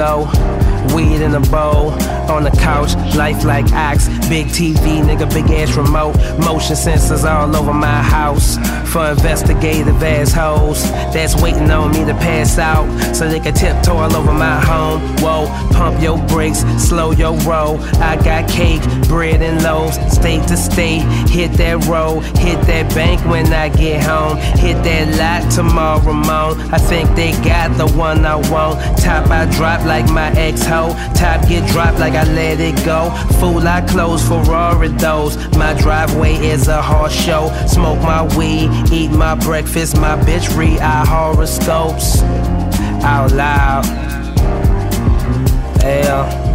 low. Weed in a bowl, on the couch, life like ox. Big TV, nigga, big ass remote. Motion sensors all over my house. For investigative assholes that's waiting on me to pass out. So they can tiptoe all over my home. Whoa, pump your brakes, slow your roll. I got cake, bread and loaves, state to state. Hit that road, hit that bank when I get home. Hit that lot tomorrow morning. I think they got the one I want. Top I drop like my ex hoe. Top get dropped like I let it go. Fool I close Ferrari those. My driveway is a horse show. Smoke my weed, eat my breakfast. My bitch read our horoscopes out loud. Yeah.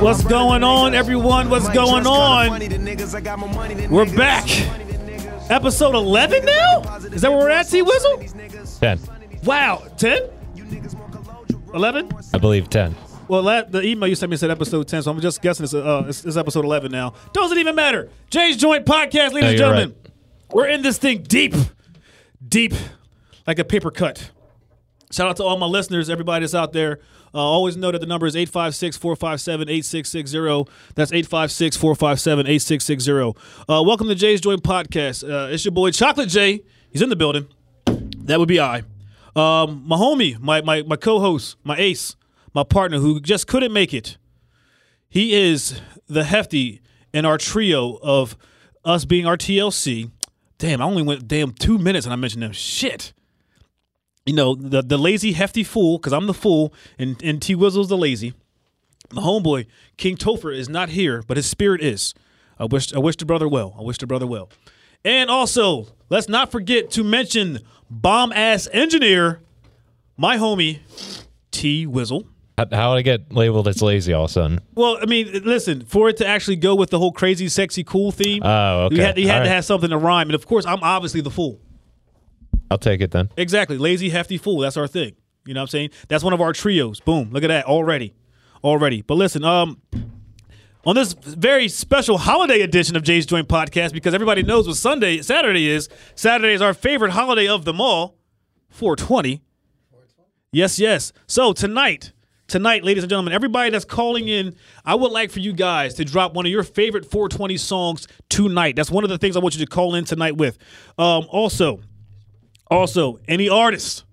What's going on, everyone? What's going on? We're back. Episode 11 now? Is that where we're at, T Wizzle? 10. Wow, 10? 11? I believe 10. Well, that, the email you sent me said episode 10, so I'm just guessing it's, uh, it's, it's episode 11 now. Doesn't even matter. Jay's Joint Podcast, ladies and gentlemen. right. We're in this thing deep, deep, like a paper cut. Shout out to all my listeners, everybody that's out there. Uh, always know that the number is 856 457 8660. That's 856 457 8660. Uh, Welcome to Jay's Joint Podcast. Uh, it's your boy Chocolate J. He's in the building. That would be I. Um, my homie, my, my, my co host, my ace, my partner who just couldn't make it. He is the hefty in our trio of us being our TLC. Damn, I only went damn two minutes and I mentioned them. Shit. You know, the the lazy hefty fool, because I'm the fool and, and T Wizzle's the lazy. My homeboy, King Topher, is not here, but his spirit is. I wish I wish the brother well. I wish the brother well. And also, let's not forget to mention bomb ass engineer, my homie, T Wizzle. How, how did I get labeled as lazy all of a sudden? Well, I mean, listen, for it to actually go with the whole crazy, sexy, cool theme, Oh, okay. you had, you had All to right. have something to rhyme. And of course, I'm obviously the fool. I'll take it then. Exactly. Lazy, hefty fool. That's our thing. You know what I'm saying? That's one of our trios. Boom. Look at that already. Already. But listen, um, on this very special holiday edition of Jay's Joint Podcast, because everybody knows what Sunday, Saturday is. Saturday is our favorite holiday of them all, 420. Yes, yes. So tonight, tonight, ladies and gentlemen, everybody that's calling in, I would like for you guys to drop one of your favorite 420 songs tonight. That's one of the things I want you to call in tonight with. Um, also, also, any artists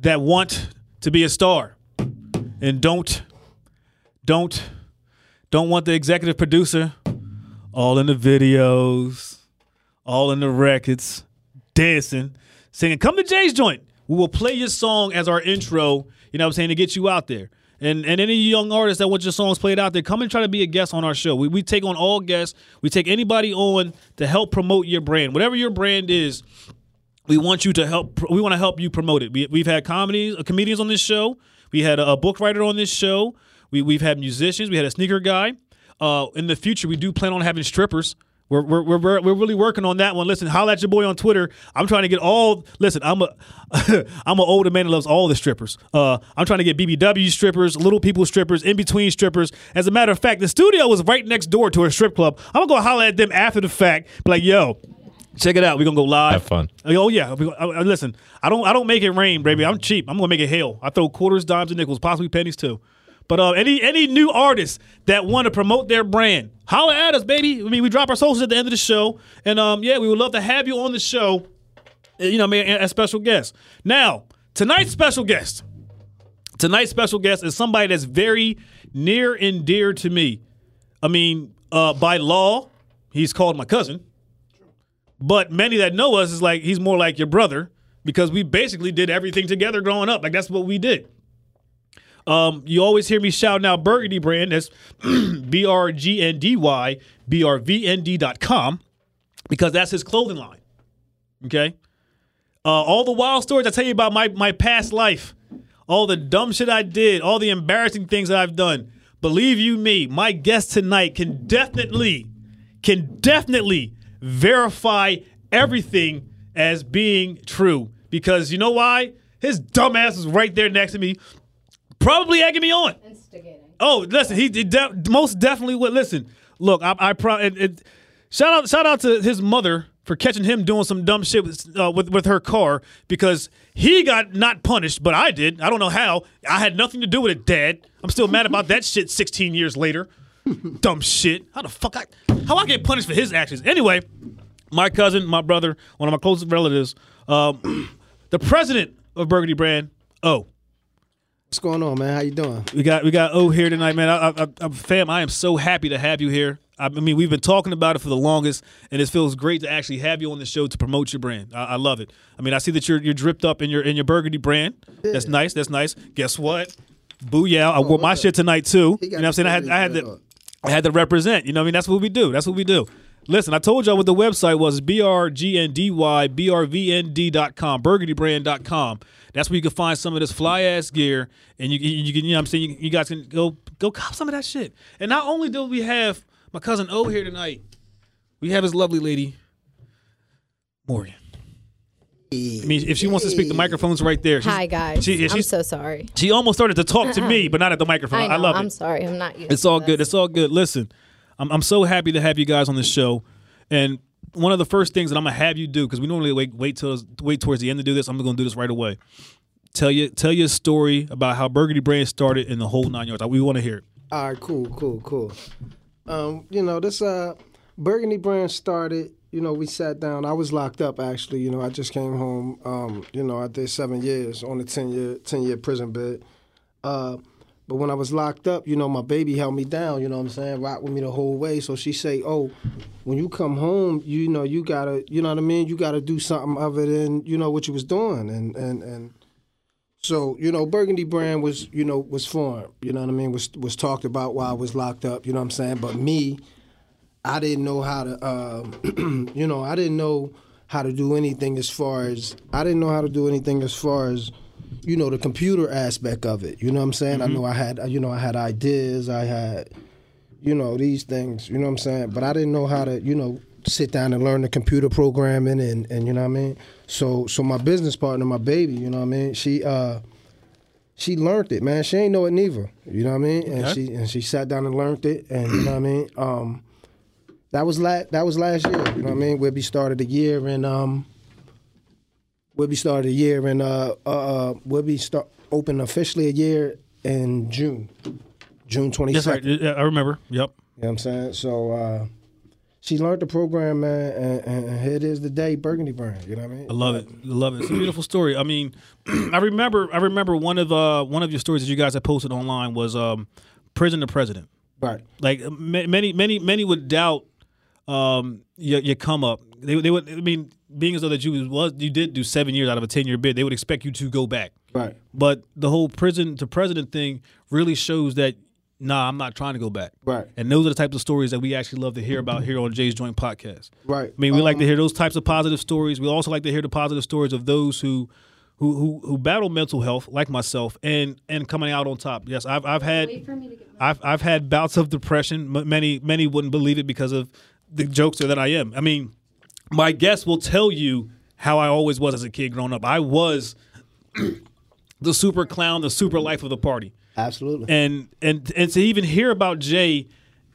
that want to be a star and don't don't don't want the executive producer all in the videos, all in the records, dancing, singing, come to Jay's joint. We will play your song as our intro, you know what I'm saying, to get you out there. And and any young artists that want your songs played out there, come and try to be a guest on our show. We, we take on all guests. We take anybody on to help promote your brand. Whatever your brand is, we want you to help we want to help you promote it we, we've had comedies uh, comedians on this show we had a book writer on this show we, we've had musicians we had a sneaker guy uh, in the future we do plan on having strippers we're, we're, we're, we're really working on that one. Listen, holla at your boy on Twitter. I'm trying to get all. Listen, I'm a I'm an older man that loves all the strippers. Uh, I'm trying to get BBW strippers, little people strippers, in between strippers. As a matter of fact, the studio was right next door to a strip club. I'm gonna go holla at them after the fact. Be like, yo, check it out. We're gonna go live. Have fun. Oh yeah. I- I- Listen, I don't I don't make it rain, baby. I'm cheap. I'm gonna make it hail. I throw quarters, dimes, and nickels, possibly pennies too. But uh, any any new artists that want to promote their brand, holla at us, baby. I mean, we drop our socials at the end of the show, and um, yeah, we would love to have you on the show. uh, You know, I mean, as special guest. Now, tonight's special guest, tonight's special guest is somebody that's very near and dear to me. I mean, uh, by law, he's called my cousin. But many that know us is like he's more like your brother because we basically did everything together growing up. Like that's what we did. Um, you always hear me shouting out Burgundy brand. That's B R G N D Y B R V N D dot com because that's his clothing line. Okay. Uh, all the wild stories I tell you about my my past life, all the dumb shit I did, all the embarrassing things that I've done. Believe you me, my guest tonight can definitely, can definitely verify everything as being true. Because you know why? His dumbass is right there next to me, probably egging me on. Instigating. Oh, listen, he, de- most definitely would. Listen, look, I, I pro- it, it, shout out, shout out to his mother for catching him doing some dumb shit with, uh, with with her car because he got not punished, but I did. I don't know how. I had nothing to do with it, Dad. I'm still mad about that shit. 16 years later, dumb shit. How the fuck I how I get punished for his actions? Anyway, my cousin, my brother, one of my closest relatives, um, the president of Burgundy Brand. Oh, What's going on, man? How you doing? we got we got O here tonight, man. I, I, I, fam, I am so happy to have you here. I mean, we've been talking about it for the longest, and it feels great to actually have you on the show to promote your brand. I, I love it. I mean, I see that you're you're dripped up in your in your burgundy brand. That's nice. That's nice. Guess what? Booyah! I wore my shit tonight too. You know what I'm saying? I had I had to I had to represent. You know what I mean? That's what we do. That's what we do. Listen, I told y'all what the website was brgny brvnd.com, burgundybrand.com. That's where you can find some of this fly ass gear, and you, you, you can, you know what I'm saying? You, you guys can go go cop some of that shit. And not only do we have my cousin O here tonight, we have his lovely lady, Morgan. I mean, if she wants to speak, the microphone's right there. She's- Hi guys. She, I'm she's- so sorry. she almost started to talk to me, uh-huh. but not at the microphone. I, know, love it. I'm sorry. I'm not used It's all good. It's all good. Listen, I'm I'm so happy to have you guys on this show, and one of the first things that I'm gonna have you do because we normally wait wait till wait towards the end to do this. I'm gonna do this right away. Tell you tell you a story about how Burgundy Brand started in the whole nine yards. We want to hear it. All right, cool, cool, cool. Um, you know, this uh Burgundy brand started, you know, we sat down. I was locked up actually, you know, I just came home. Um, you know, I did seven years on a ten year ten year prison bed. Uh but when I was locked up, you know, my baby held me down, you know what I'm saying, rocked with me the whole way. So she say, Oh, when you come home, you know, you gotta you know what I mean, you gotta do something other than, you know, what you was doing and and and so you know, Burgundy brand was you know was formed. You know what I mean? Was was talked about while I was locked up. You know what I'm saying? But me, I didn't know how to. Um, you know, I didn't know how to do anything as far as I didn't know how to do anything as far as you know the computer aspect of it. You know what I'm saying? I know I had you know I had ideas. I had you know these things. You know what I'm saying? But I didn't know how to you know sit down and learn the computer programming and and you know what I mean. So so my business partner, my baby, you know what I mean. She uh she learned it, man. She ain't know it neither. You know what I mean? And Okay. she and she sat down and learned it, and you know what I mean. Um, that was la- that was last year. You know what I mean? Webby started a year and um, Webby started a year and uh uh, uh Webby start opened officially a year in June, June twenty Yes, second. right. Yeah, I remember. Yep. You know what I'm saying? So uh, she learned the program, man, and, and here it is today, Burgundy Burn. You know what I mean? I love it. I love it. It's a beautiful story. I mean, I remember. I remember one of uh one of your stories that you guys had posted online was um, prison to president. Right. Like ma- many, many, many would doubt um, your, your come up. They, they would. I mean, being as though that you was you did do seven years out of a ten year bid, they would expect you to go back. Right. But the whole prison to president thing really shows that nah, I'm not trying to go back. Right. And those are the types of stories that we actually love to hear about here on Jay's Joint Podcast. Right. I mean, we like Um, to hear those types of positive stories. We also like to hear the positive stories of those who. Who, who, who battle mental health like myself and and coming out on top. Yes, I've I've had I've I've had bouts of depression. M- many many wouldn't believe it because of the jokester that I am. I mean, my guest will tell you how I always was as a kid growing up. I was the super clown, the super life of the party. Absolutely. And and and to even hear about Jay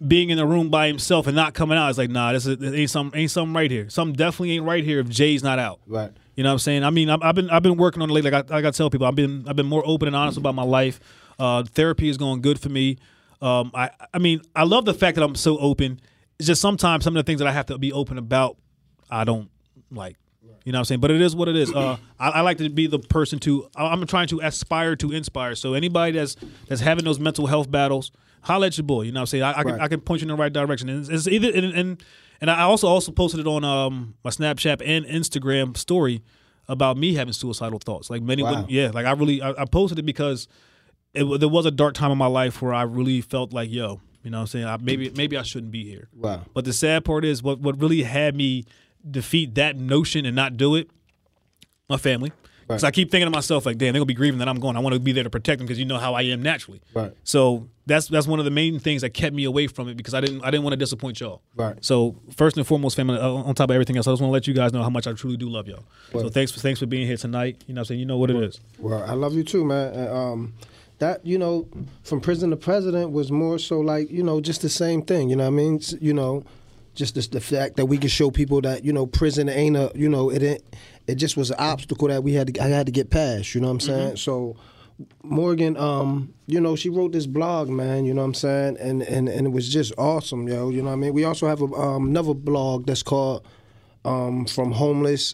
being in the room by himself and not coming out, it's like, nah, this, is, this ain't some ain't something right here. Something definitely ain't right here if Jay's not out. Right. You know what I'm saying? I mean, I've, I've been I've been working on it lately. Like I, like I tell people, I've been I've been more open and honest about my life. Uh, therapy is going good for me. Um, I I mean, I love the fact that I'm so open. It's just sometimes some of the things that I have to be open about, I don't like. You know what I'm saying? But it is what it is. Uh, I, I like to be the person to. I'm trying to aspire to inspire. So anybody that's that's having those mental health battles, holla at your boy. You know what I'm saying? I, I can Right. I can point you in the right direction. And it's, it's either and, and and I also also posted it on um my Snapchat and Instagram story about me having suicidal thoughts. Like many Wow. Yeah. Like I really I, I posted it because it, there was a dark time in my life where I really felt like yo. You know what I'm saying? I, maybe maybe I shouldn't be here. Wow. But the sad part is what what really had me defeat that notion and not do it, my family. Because Right. I keep thinking to myself like, damn, they're gonna be grieving that I'm going. I want to be there to protect them because you know how I am naturally. Right. So that's that's one of the main things that kept me away from it because I didn't I didn't want to disappoint y'all. Right. So first and foremost, family, uh, on top of everything else, I just want to let you guys know how much I truly do love y'all. So thanks for thanks for being here tonight. You know, what I'm saying you know what it is. Well, I love you too, man. And, um, that you know, from prison to president was more so like you know just the same thing. You know what I mean? You know, just the, the fact that we can show people that you know prison ain't a you know it ain't, it just was an obstacle that we had to I had to get past. You know what I'm saying? So. Morgan, um, you know, she wrote this blog, man. You know what I'm saying, and and and it was just awesome, yo. You know what I mean. We also have a, um, another blog that's called um, "From Homeless."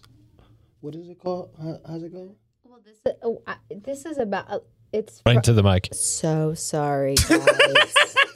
What is it called? How, how's it go? Well, this is, oh, I, this is about uh, it's Right to the mic. so sorry, guys.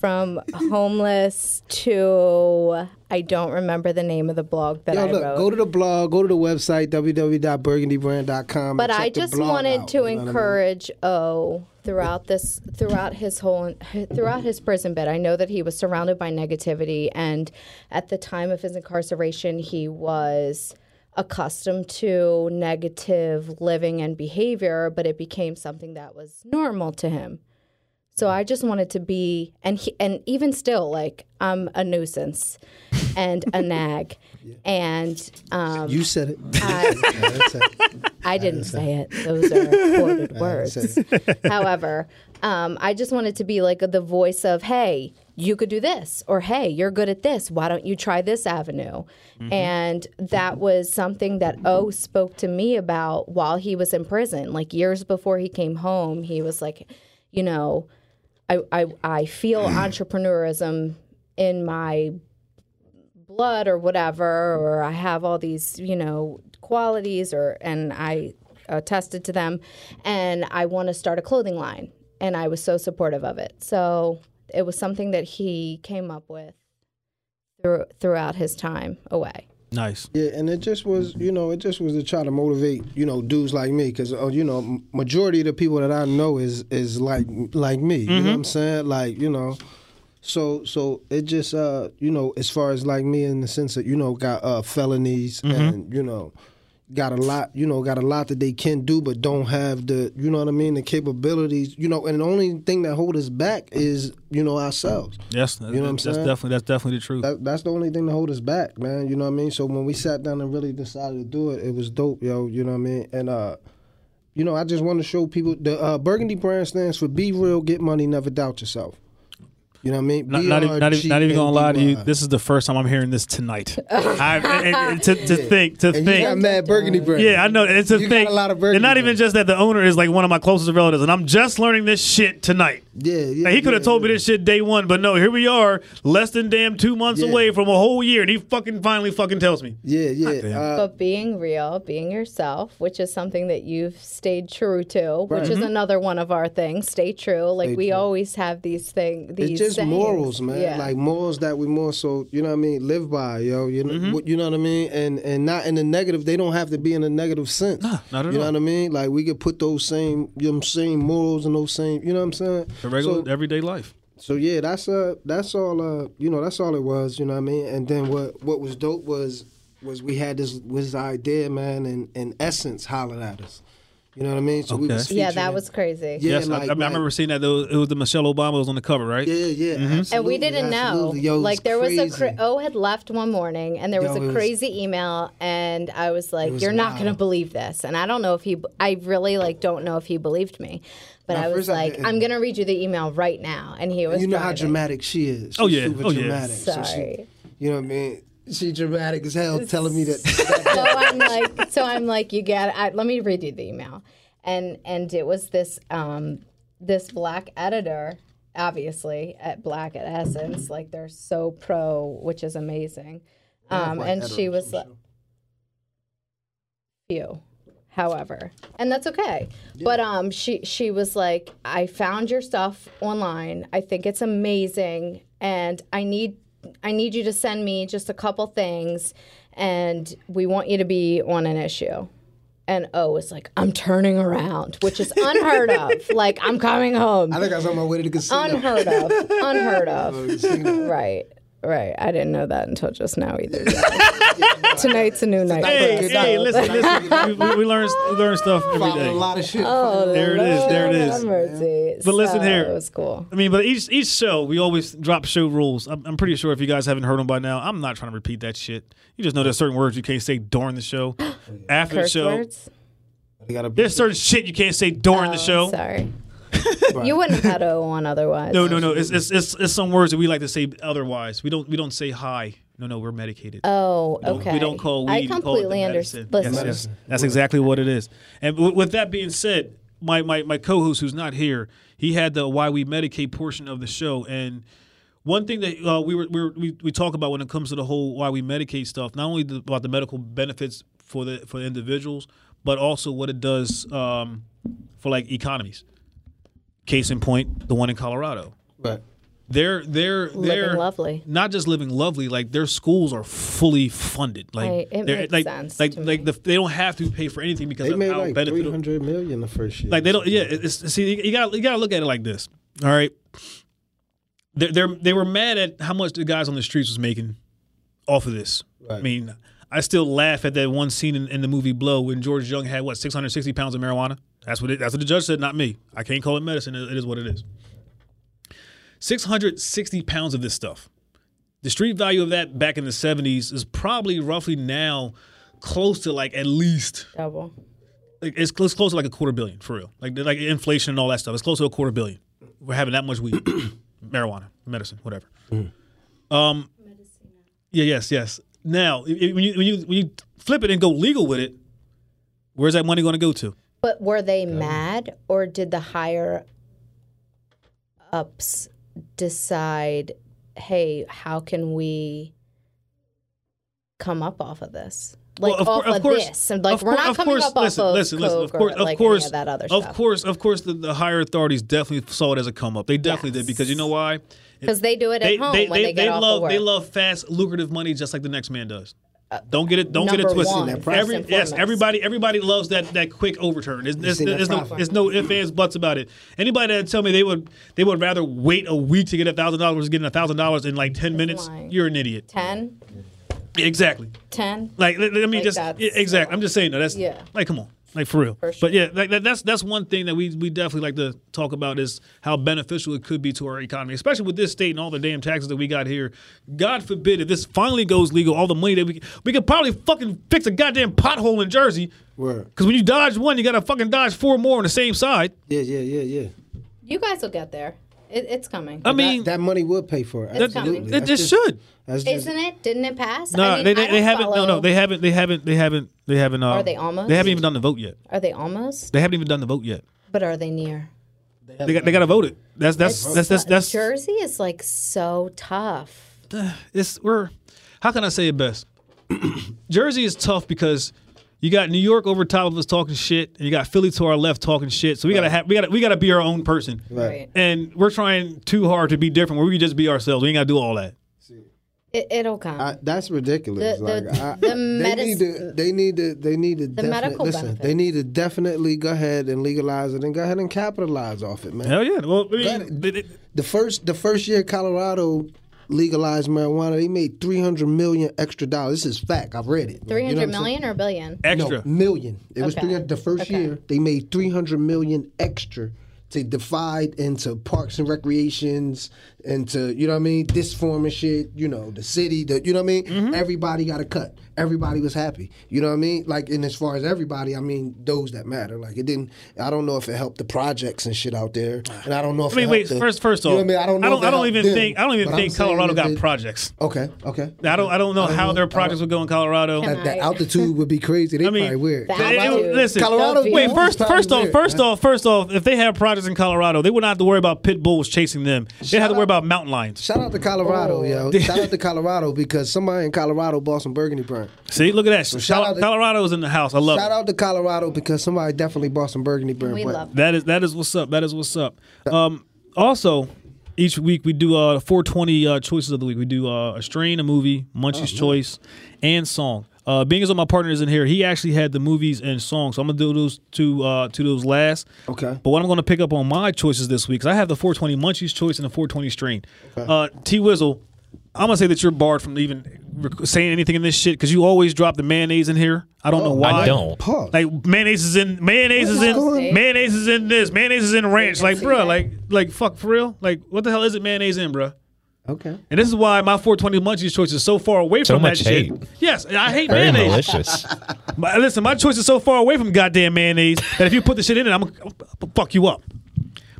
From homeless to I don't remember the name of the blog that Yo, I look, wrote. go to the blog, go to the website www.burgundybrand.com. but and I just blog wanted out, to you know what I mean? encourage O throughout this throughout his whole throughout his prison bed. I know that he was surrounded by negativity and at the time of his incarceration he was accustomed to negative living and behavior, but it became something that was normal to him. So I just wanted to be, and he, and even still, like I'm a nuisance and a nag, and um, You said it. I, That's. I didn't say it. Those are quoted words. However, um, I just wanted to be like the voice of, hey, you could do this, or hey, you're good at this. Why don't you try this avenue? And that was something that O spoke to me about while he was in prison. Like years before he came home, he was like, you know, I, I, I feel mm. entrepreneurism in my blood or whatever or i have all these you know qualities or and i attested to them and i want to start a clothing line and i was so supportive of it. So it was something that he came up with through, throughout his time away Nice. Yeah, and it just was, you know, it just was to try to motivate, you know, dudes like me, because uh, you know, majority of the people that I know is is like like me. You know what I'm saying? Like, you know, so so it just, uh, you know, as far as like me in the sense that you know got uh, felonies and you know got a lot, you know, got a lot that they can do, but don't have the, you know what I mean, the capabilities, you know, and the only thing that hold us back is, you know, ourselves. Yes, you know what I'm that's saying? definitely that's definitely the truth. That, that's the only thing that hold us back, man. You know what I mean? So when we sat down and really decided to do it, it was dope, yo. You know what I mean? And uh, you know, I just want to show people the uh, Burgundy brand stands for "Be real, get money, never doubt yourself." You know what I mean? Not, not, even, not, even, not even gonna lie to you. This is the first time I'm hearing this tonight. I, and- and to, to think, to and you got think. mad Burgundy brand. Yeah, I know. It's a You got thing. a lot of and Burgundy not even brand. just that the owner is like one of my closest relatives, and I'm just learning this shit tonight. yeah, yeah. Like, he could have yeah, told me this shit day one, but no, here we are, less than damn two months Yeah. away from a whole year, and he fucking finally fucking tells me. Yeah, yeah. damn. Uh, but being real being yourself which is something that you've stayed true to which is another one of our things stay true like Stay we true. always have these things these it's sayings. morals, man. yeah. Like morals that we more so, you know what I mean, live by, yo. You know, Mm-hmm. what- you know what I mean, and and not in the negative. They don't have to be in a negative sense. Nah, not at You know what I mean? Like we could put those same, you know, same morals and those same, you know what I'm saying? The regular So, everyday life. so yeah, that's uh, that's all. Uh, you know, that's all it was. You know what I mean? And then what what was dope was was we had this was idea, man, and and essence hollered at us. You know what I mean? So we was yeah that was crazy Yeah, yes, I- like- I, I remember like- seeing that. Though it was the Michelle Obama was on the cover, right? Yeah, yeah, mm-hmm. and we didn't know. Yo, like there was a crazy. cra- O had left one morning, and there was Yo, it a was- crazy email, and I was like, was "You're not going to believe this." And I don't know if he, I really like don't know if he believed me, but Now, I was first I like, "I'm going to read you the email right now," and he was. You know how dramatic she is. Oh, yeah. super Oh, yeah. dramatic. So she- Sorry. you know what I mean? She dramatic as hell, telling me that. so I'm like, so I'm like, you get. I, let me read you the email, and and it was this um this black editor, obviously at Black at Essence, like they're so pro, which is amazing. Um, and she was like, few, however, and that's okay. But um, she she was like, I found your stuff online. I think it's amazing, and I need I need you to send me just a couple things, and we want you to be on an issue. And O was like, I'm turning around, which is unheard of. Like I'm coming home. I think I was on my way to the casino. Unheard of. Unheard of. Right. Right. I didn't know that until just now either. Tonight's a new night. Hey, for us, hey, listen, listen. we, we, we learn we learn stuff every Following a day. lot of shit. Oh, There it is, there it Lord is. have mercy. But listen So, here. It was cool. I mean, but each each show we always drop show rules. I'm, I'm pretty sure if you guys haven't heard them by now, I'm not trying to repeat that shit. You just know there's certain words you can't say during the show, after the Curse show. words? They gotta There's certain shit you can't say during the Oh, show. Sorry. You wouldn't have had O on otherwise. No, no, no. It's, it's it's it's some words that we like to say otherwise. We don't we don't say hi. No, no, we're medicated. Oh, okay. We don't call weed. I we call it the completely understand. Yes, yes. That's exactly what it is. And w- with that being said, my, my, my co-host who's not here, he had the why we medicate portion of the show, and one thing that uh, we were, we, were we we talk about when it comes to the whole why we medicate stuff, not only the, about the medical benefits for the for individuals, but also what it does um, for like economies. Case in point, the one in Colorado Right. they're they're Living they're lovely. Not just living lovely, like their schools are fully funded. Like Right, it they're- makes like, sense like to like me. the, they don't have to pay for anything because They of made how like beneficial. three hundred million the first year. Like they don't. Yeah, it's see you got you got to look at it like this. All right, they're, they're they were mad at how much the guys on the streets was making off of this. I mean, I still laugh at that one scene in, in the movie Blow when George Jung had what 660 pounds of marijuana. That's what it, that's what the judge said, not me. I can't call it medicine. It- it is what it is. 660 pounds of this stuff. The street value of that back in the 70s is probably roughly now close to like at least Double. like it's close, close to like a quarter billion for real. Like like inflation and all that stuff. It's close to a quarter billion. We're having that much weed, marijuana, medicine, whatever. Um, yeah, yes, yes. Now, i- i- when you when you when you flip it and go legal with it, where's that money going to go to? But were they mad, or did the higher ups decide, "Hey, how can we come up off of this? Like Well, of off of of, course- this, and like of we're not of coming course, up off listen, of listen, of course, or of like course, any of that other stuff. of course, of course, the, the higher authorities definitely saw it as a come up. They definitely did because you know why? because they do it at They home they when they, they, get off love of work. they love fast lucrative money just like the next man does. Don't get it. Don't get it twisted. Every, yes, foremost. every everybody loves that that quick overturn. There's, there's, seen there's no profit. there's no ifs ands buts about it. Anybody that tell me they would they would rather wait a week to get a thousand dollars than getting a thousand dollars in like ten minutes, lying. you're an idiot. 10, Exactly. 10. Like let, let me Like just that's- yeah, exactly. I'm just saying that that's Yeah. like come on. Like for real, For but yeah, like that, that's that's one thing that we we definitely like to talk about is how beneficial it could be to our economy, especially with this state and all the damn taxes that we got here. God forbid if this finally goes legal, all the money that we we could probably fucking fix a goddamn pothole in Jersey. Word. Because when you dodge one, you gotta fucking dodge four more on the same side. Yeah, yeah, yeah, yeah. You guys will get there. It, it's coming. I mean, that, that money would pay for it. It's Absolutely. coming. it just should. That's just, Isn't it? Didn't it pass? No, I mean, they, they, don't they haven't. No, no, they haven't. They haven't. They haven't. They haven't. Uh, Are they almost? They haven't even done the vote yet. Are they almost? They haven't even done the vote yet. But are they near? They got. They got to vote it. That's That's that's that's that's that's. Jersey is like so tough. it's we're how can I say it best? Jersey is tough because you got New York over top of us talking shit, and you got Philly to our left talking shit. So we gotta have we gotta we gotta be our own person, Right. and we're trying too hard to be different. Where we can just be ourselves. We ain't gotta do all that. It, it'll come. I, that's ridiculous. The- the- like, I, the they need to. They need to. They need to. The definite- medical listen. benefits. They need to definitely go ahead and legalize it and go ahead and capitalize off it, man. Hell yeah. Well, I mean, it. they- they- The first. The first year Colorado legalized marijuana, they made three hundred million extra dollars. This is fact. I've read it. Three You know hundred what I'm saying? million or billion? extra. No, million. It was Okay. 300 the first Okay. year they made 300 million extra to divide into parks and recreations and to you know what I mean this form of shit you know the city the you know what I mean Mm-hmm. everybody got a cut everybody was happy you know what I mean like and as far as everybody I mean those that matter like it didn't I don't know if it helped the projects and shit out there and I don't know if I mean, it wait. the- First, first you off, know what I mean I don't know I don't, I don't even them, think. I don't even but I'm think Colorado got it- projects. okay okay I don't. I don't know I don't how know. their projects would go in Colorado. Can that, that altitude would be crazy they I mean, probably weird That- They- altitude. listen, Colorado- Wait, Wait, first, first off, weird, first man. off, first off, if they have projects in Colorado, they wouldn't have to worry about pit bulls chasing them. They have to worry about mountain lions. Shout out to Colorado, yo. Shout out to Colorado because somebody in Colorado bought some burgundy burn. See, look at that. shout Col- out to- Colorado's in the house. I love it. Shout it. out to Colorado because somebody definitely bought some burgundy burn. We But love That is that is what's up. That is what's up. Um, also, each week we do uh 420 uh, choices of the week. We do uh, a strain, a movie, Munchie's choice, and song. Uh, being as though my partner isn't here, he actually had the movies and songs. So I'm gonna do those two uh to those last. Okay. But what I'm gonna pick up on my choices this week, because I have the 420 Munchie's choice and the 420 strain. Uh, T Wizzle, I'm gonna say that you're barred from even rec- saying anything in this shit because you always drop the mayonnaise in here. I don't know why. I don't. Pause. Like mayonnaise is in mayonnaise is What in else? mayonnaise is in this mayonnaise is in ranch. Like, see bruh, like like fuck for real. Like, what the hell is it mayonnaise in, bruh? Okay. And this is why my 420 Munchies choice is so far away So from much that shit. Yes, I hate Very mayonnaise. malicious. But listen, my choice is so far away from goddamn mayonnaise that if you put the shit in it, I'm gonna fuck you up.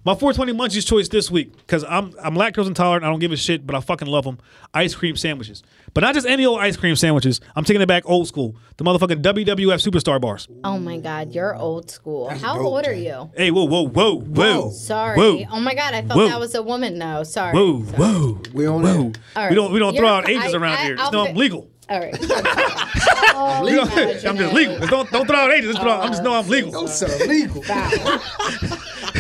My 420 Munchies choice this week because I'm I'm lactose intolerant. I don't give a shit, but I fucking love them. Ice cream sandwiches, but not just any old ice cream sandwiches. I'm taking it back old school. The motherfucking WWF Superstar bars. Oh my God, you're old school. How dope, old are you? Hey, whoa, whoa, whoa, whoa. Oh, sorry. Whoa. Oh my God, I thought Whoa. that was a woman. No, sorry. Whoa, Sorry. whoa. We on Whoa. that. All We don't we don't You're- throw out ages I- around I- here. I'll no, fi- I'm legal. All right. oh, legal. I'm just legal. Just don't don't throw out ages. Just throw out, I'm just know I'm legal. Don't sound illegal.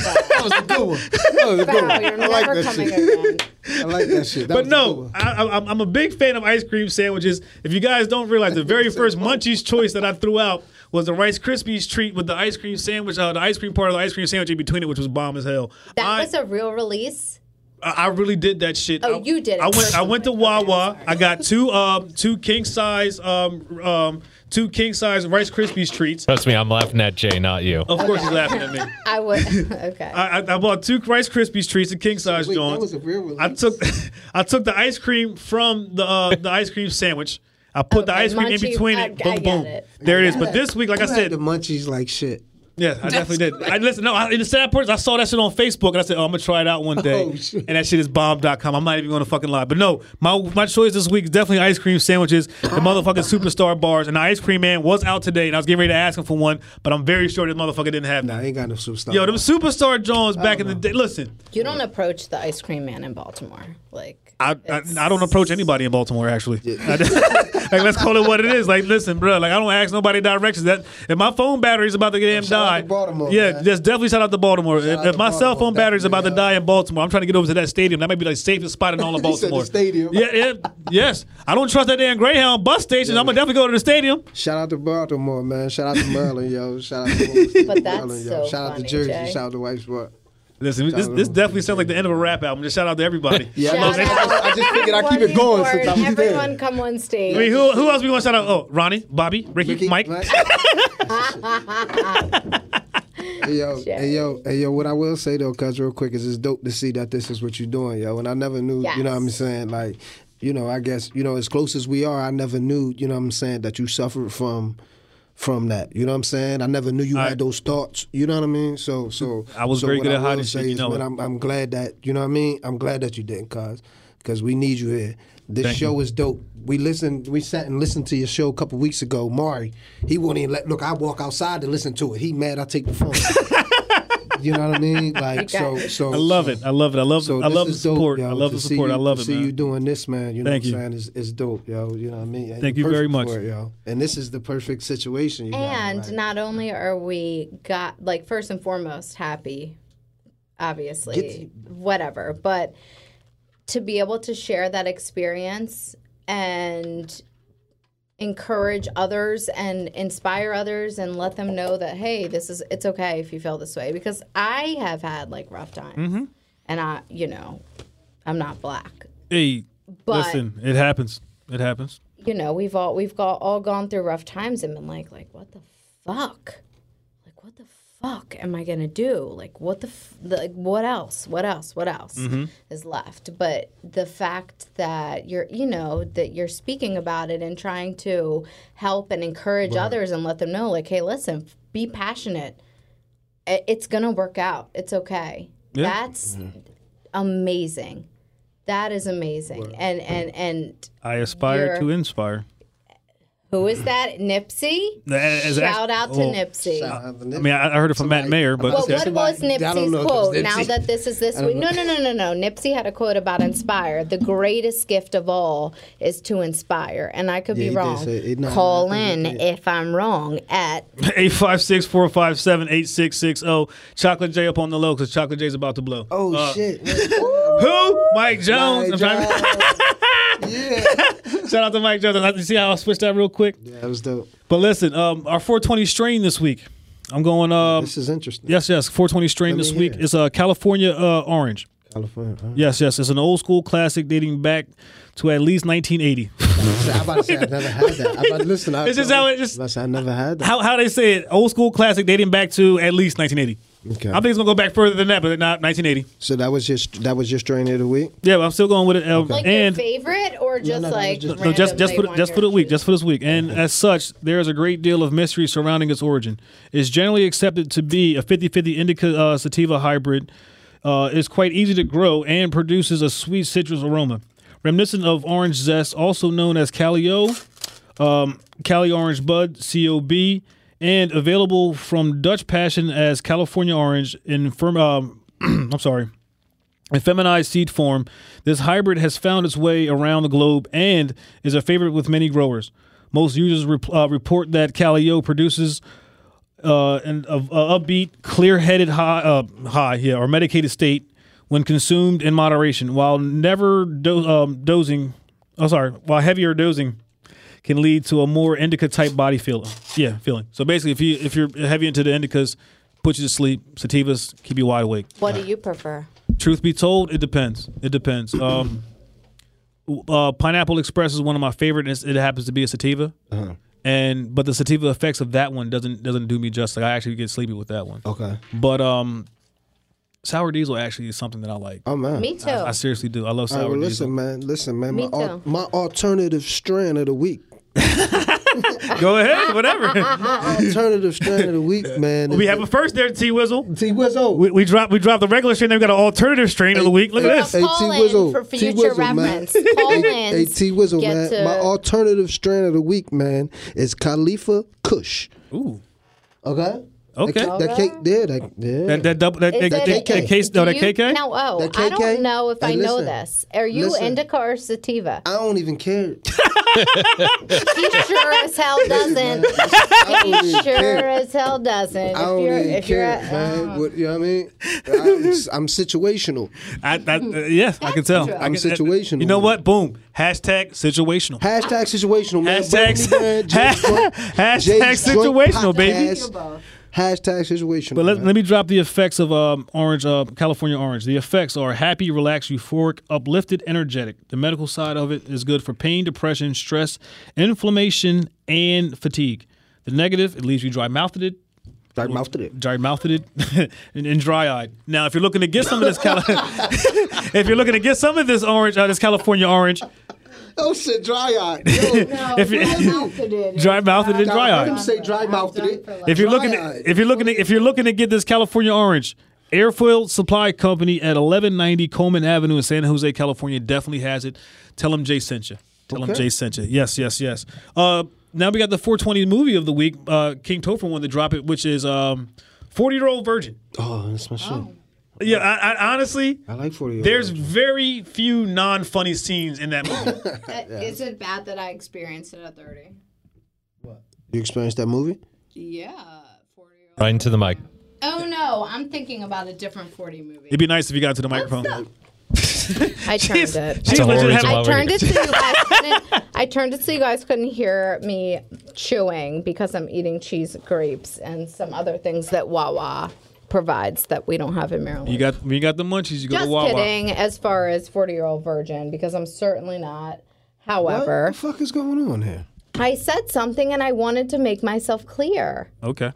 Wow. That was a good one. That was a good one. you're I like never that coming shit. again. I like that shit. That But was a good no, one. I, I, I'm a big fan of ice cream sandwiches. If you guys don't realize, the very first Munchies choice that I threw out was the Rice Krispies treat with the ice cream sandwich, uh, the ice cream part of the ice cream sandwich in between it, which was bomb as hell. That I, was a real release. I I really did that shit. Oh, I- you did it I went. I personally. went to Wawa. I got two um two king size um um two king size Rice Krispies treats. Trust me, I'm laughing at Jay, not you. Of course, he's laughing at me. I would. okay. I, I, I bought two Rice Krispies treats, the king size Wait, that was a real release. I took I took the ice cream from the uh, the ice cream sandwich. I put the ice cream in between I- it. I Boom, get boom. it. There it is. But this week, like I You had said, the munchies like shit. Yeah, I definitely did. I listen. No, I, in the sad part, is I saw that shit on Facebook, and I said, "Oh, I'm gonna try it out one oh, day." Oh, shit. and that shit is bomb.com. I'm not even gonna fucking lie. But no, my my choice this week is definitely ice cream sandwiches, the motherfucking superstar bars, and the ice cream man was out today, and I was getting ready to ask him for one, but I'm very sure this motherfucker didn't have Nah, none. I ain't got no superstar. Yo, them superstar Jones back in the day. Listen, you don't approach the ice cream man in Baltimore. Like I, I, I don't approach anybody in Baltimore actually. like let's call it what it is. Like listen, bro. Like I don't ask nobody directions. That if my phone battery's about to get damn Shout out die, to Baltimore, yeah, man. just definitely shout out to Baltimore. if if to my cell Baltimore, phone battery's about to die in Baltimore, I'm trying to get over to that stadium. That might be like safest spot in all of He said the Baltimore. stadium. Yeah, yeah, yes. I don't trust that damn Greyhound bus station. I'm gonna definitely go to the stadium. Shout out to Baltimore, man. Shout out to Maryland, yo. Shout out to Baltimore State, But that's Maryland, so yo. Shout out to funny, Jersey. Jay. Shout out to White Sport. Listen, this, this definitely sounds like the end of a rap album. Just shout out to everybody. Yeah, I, I, just, I just figured I'd keep it going word, since I was Everyone there. come on stage. I mean, who, who else we want to shout out? Oh, Ronnie, Bobby, Ricky, Ricky, Mike. hey yo, hey yo, hey yo. What I will say though, cuz real quick, is it's dope to see that this is what you're doing, yo. And I never knew, you know what I'm saying, like, you know, I guess, you know, as close as we are, I never knew, you know what I'm saying, that you suffered from from that. You know what I'm saying? I never knew you I- had those thoughts. You know what I mean? So so I was so very good I at hiding shit, say you know man. I'm I'm glad that you know what I mean? I'm glad that you didn't cuz because we need you here. This Thank show you. is dope. We listened, we sat and listened to your show a couple weeks ago. Mari, he won't even let look. I walk outside to listen to it. He mad. I take the phone. you know what I mean? Like so, so I love it. I love it. I love. So I love the is dope, support. yo, I love to the see support. you- I love to it, See man. you doing this, man. You know Thank what you. I'm saying? Is is dope, yo. You know what I mean? And Thank you're very much. for it, yo. And this is the perfect situation. You got, And like- not only are we got like first and foremost happy, obviously, Get- whatever, but to be able to share that experience and encourage others and inspire others and let them know that hey, this is it's okay if you feel this way because I have had like rough times. Mm-hmm. And I, you know, I'm not black. Hey, But listen, it happens. It happens. you know, we've all we've got all gone through rough times and been like, like what the fuck, like what the fuck am I gonna do? Like what the, f- the like, what else? What else? What else mm-hmm. is left? But the fact that you're, you know, that you're speaking about it and trying to help and encourage others and let them know, like, hey, listen, be passionate. I- It's gonna work out. It's okay. Yeah. That's amazing. That is amazing. And and and I aspire to inspire. Who is that? Nipsey? As- as- Shout out to well, Nipsey. I mean, I, I heard it from Matt Mayer, but Well, what was Somebody- I don't Nipsey's know if it was quote? Nipsey. Now that this is this week, no, no, no, no, no. Nipsey had a quote about inspire. The greatest gift of all is to inspire, and I could Yeah, be wrong. say. No, Call I in think if I'm wrong at 856 457 8660. Chocolate J up on the low because Chocolate J's about to blow. Oh Uh, shit! Who? Mike Jones. My I'm trying- job. yeah, Shout out to Mike Jones. I you see how I switched that real quick? Yeah, that was dope. But listen, um, our 420 strain this week. I'm going. Um, This is interesting. yes, yes. 420 strain Let this week is a California uh, orange. California. Yes, yes. It's an old school classic dating back to at least 1980. I'm about to say I've never had that. I'm about to listen. I, It's just how it just- to say I never had that. how how they say it? Old school classic dating back to at least 1980. Okay. I think it's gonna go back further than that, but not 1980. So that was just that was just strain of the week. Yeah, but I'm still going with it. Um, like and your favorite or just no, that was like just- No, just just for randomly just for the week, just for this week, and as such, there is a great deal of mystery surrounding its origin. It's generally accepted to be a 50-50 indica uh, sativa hybrid. uh, is quite easy to grow and produces a sweet citrus aroma, reminiscent of orange zest, also known as Calio, um, Cali Orange Bud (COB), and available from Dutch Passion as California Orange in firm. Um, I'm sorry. In feminized seed form, this hybrid has found its way around the globe and is a favorite with many growers. Most users rep- uh, report that Calio produces uh, an a upbeat, clear-headed high, uh, high, yeah, or medicated state when consumed in moderation, while never do- um, dosing. Oh, sorry, while heavier dosing can lead to a more indica type body feel. Yeah, feeling. So basically, if you if you're heavy into the indicas, put you to sleep. Sativas keep you wide awake. What do you prefer? Truth be told, it depends. It depends. Um, uh, Pineapple Express is one of my favorite. It happens to be a sativa, and but the sativa effects of that one doesn't doesn't do me justice. I actually get sleepy with that one. Okay. But um, sour diesel actually is something that I like. Oh man. Me too. I, I seriously do. I love All right, sour well, diesel. listen, man. Listen, man. Me My, al- too. my alternative strand of the week. Go ahead, whatever. Alternative strain of the week, man. we have a first there, T Wizzle. T Wizzo. We, we dropped we dropped the regular strain. Then we got an alternative strain of the week. Look at this. Hey, T in Wizzle. for T future Wizzle, man. reference. Call. Hey, T Wizzle, man. to- My alternative strain of the week, man, is Khalifa Kush. Ooh, Okay. Okay. That, that cake there, that, yeah. that that double that, Is that, it- that, that case no Do that you- KK. No, oh, That I don't know if I Hey, know listen. this. Are you Listen. indica or sativa? I don't even care. He sure as hell doesn't. I He sure care. as hell doesn't. I If don't you're, even if you're, care, at- man. uh, What, you know what I mean? I'm, I'm situational. I, I, uh, yes, I can tell. true. I I'm can- uh, situational. You know what? Boom. Hashtag situational. Hashtag situational, man. Hashtag, Burgundy Brand, James hashtag situational, baby. Hashtag situation. But let, man. let me drop the effects of um, orange, uh, California orange. The effects are happy, relaxed, euphoric, uplifted, energetic. The medical side of it is good for pain, depression, stress, inflammation, and fatigue. The negative, it leaves you dry mouthed, Dark mouth to it. dry mouthed, and, and dry eyed. Now, if you're looking to get some of this, Cali- if you're looking to get some of this orange, uh, this California orange, Oh shit, dry eyed. No, if you- dry mouthed and dry Let him eyed. say dry mouth to it. If you're looking, Dry-eyed. if you're looking, if you're looking to get this California orange, Airfield Supply Company at 1190 Coleman Avenue in San Jose, California, definitely has it. Tell them Jay sent you. Tell them Jay sent you. Yes, yes, yes. Uh, now we got the 420 movie of the week. Uh, King Topher wanted to drop it, which is um, 40 year old virgin. Oh, that's my shit. Yeah, I, I, honestly, I like 40 there's very few non funny scenes in that movie. Uh, Is it bad that I experienced it at 30? What You experienced that movie? Yeah. 40 Right into the mic. Oh no, I'm thinking about a different 40 movie. It'd be nice if you got to the microphone. I turned it. She's the whole legit reason having- why I turned it so you guys couldn't. I turned it so you guys couldn't hear me chewing because I'm eating cheese grapes and some other things that Wawa provides that we don't have in Maryland. You got, when you got the munchies, you go Just to Wawa. kidding. As far as 40 year old virgin, because I'm certainly not. However, what the fuck is going on here? I said something and I wanted to make myself clear. Okay.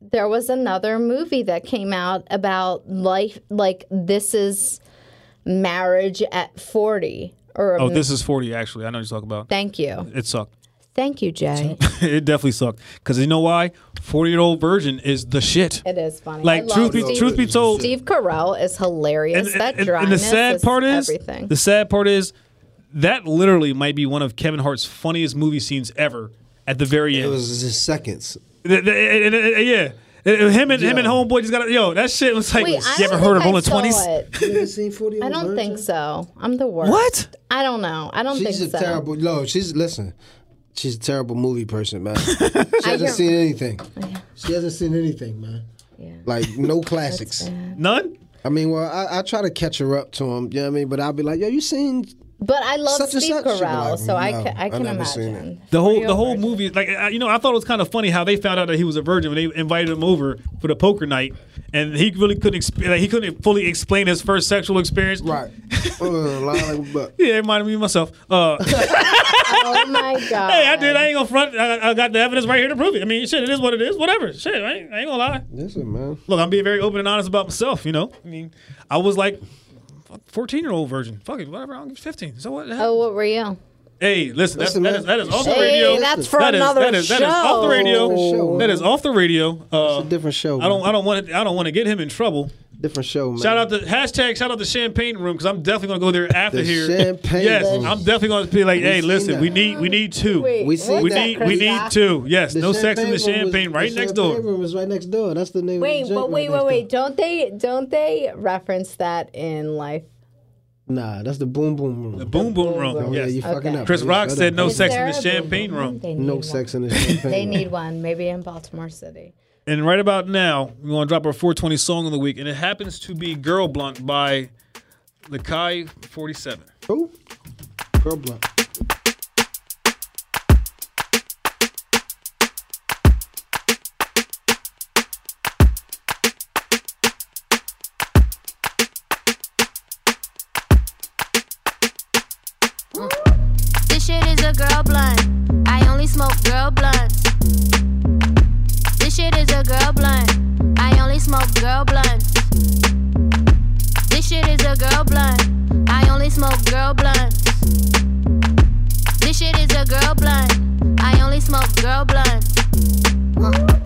There was another movie that came out about life, like this is marriage at 40. Or Oh, this is 40, actually. I know what you're talking about. thank you, It sucked. Thank you, Jay. it definitely sucked. Because you know why? 40 year old virgin is the shit. It is funny. Like, truth be, truth be told, Steve Carell is hilarious. and, that and- dryness and the sad is part is, everything. the sad part is, that literally might be one of Kevin Hart's funniest movie scenes ever. At the very end, It was just seconds. The- the- and- and- and- yeah, And him and him and homeboy just got yo. That shit was like, Wait, you ever heard of only I Twenties? it. You ever seen 40 I don't think so. I'm the worst. What? I don't know. I don't She's a think so. terrible. No, she's listen. She's a terrible movie person, man. She hasn't seen anything. She hasn't seen anything, man. Yeah. Like no classics. None. I mean, well, I, I try to catch her up to them, You know what I mean? But I'll be like, yo, you seen? But I love Such and Steve such, Carell, like, so I no, can, I I can never seen imagine. The whole the whole version. movie, like uh, you know, I thought it was kind of funny how they found out that he was a virgin when they invited him over for the poker night, and he really couldn't exp- like, he couldn't fully explain his first sexual experience. Right. uh, like. Yeah, it reminded me of myself. Uh, Oh my god! hey, I did. I ain't gonna front. I, I got the evidence right here to prove it. I mean, shit, it is what it is. Whatever. Shit, I ain't, I ain't gonna lie. Listen, man. Look, I'm being very open and honest about myself. You know, I mean, I was like, 14 year old virgin. Fuck it, whatever. I'm 15. So what? Oh, what were you? Hey, listen, that's, Listen, that, man. is, that is off the radio. Hey, radio. that's for That is- another that is, that is off the radio. Show, that man. is off the radio. Uh, It's a different show. I don't. I don't want. To, I don't want to get him in trouble. Different show, man. Shout out to hashtag shout out to Champagne Room because I'm definitely gonna go there after The here. Champagne yes, Room. I'm definitely gonna be like, hey, seen listen, that. we need we need two. Wait, We seen we that, need we need two. Yes, The no sex in the Champagne Room was- right the next Champagne door. Room is right next door. That's the name. Wait, of the but wait, right wait, next door. wait. Don't they don't they reference that in life? Nah, that's the boom boom room. The boom boom room. Oh, yeah, yes. you fucking Okay. up. Chris. Rock Shut said no sex in the champagne room. No sex in the champagne. They need one, maybe in Baltimore City. And right about now, we're gonna drop our 420 song of the week, and it happens to be "Girl Blunt" by Lakai 47. Who? Girl blunt. This shit is a girl blunt. I only smoke girl blunts. A girl blunt. I only smoke girl blunts. This shit is a girl blunt. I only smoke girl blunts. This shit is a girl blunt. I only smoke girl blunts. Uh.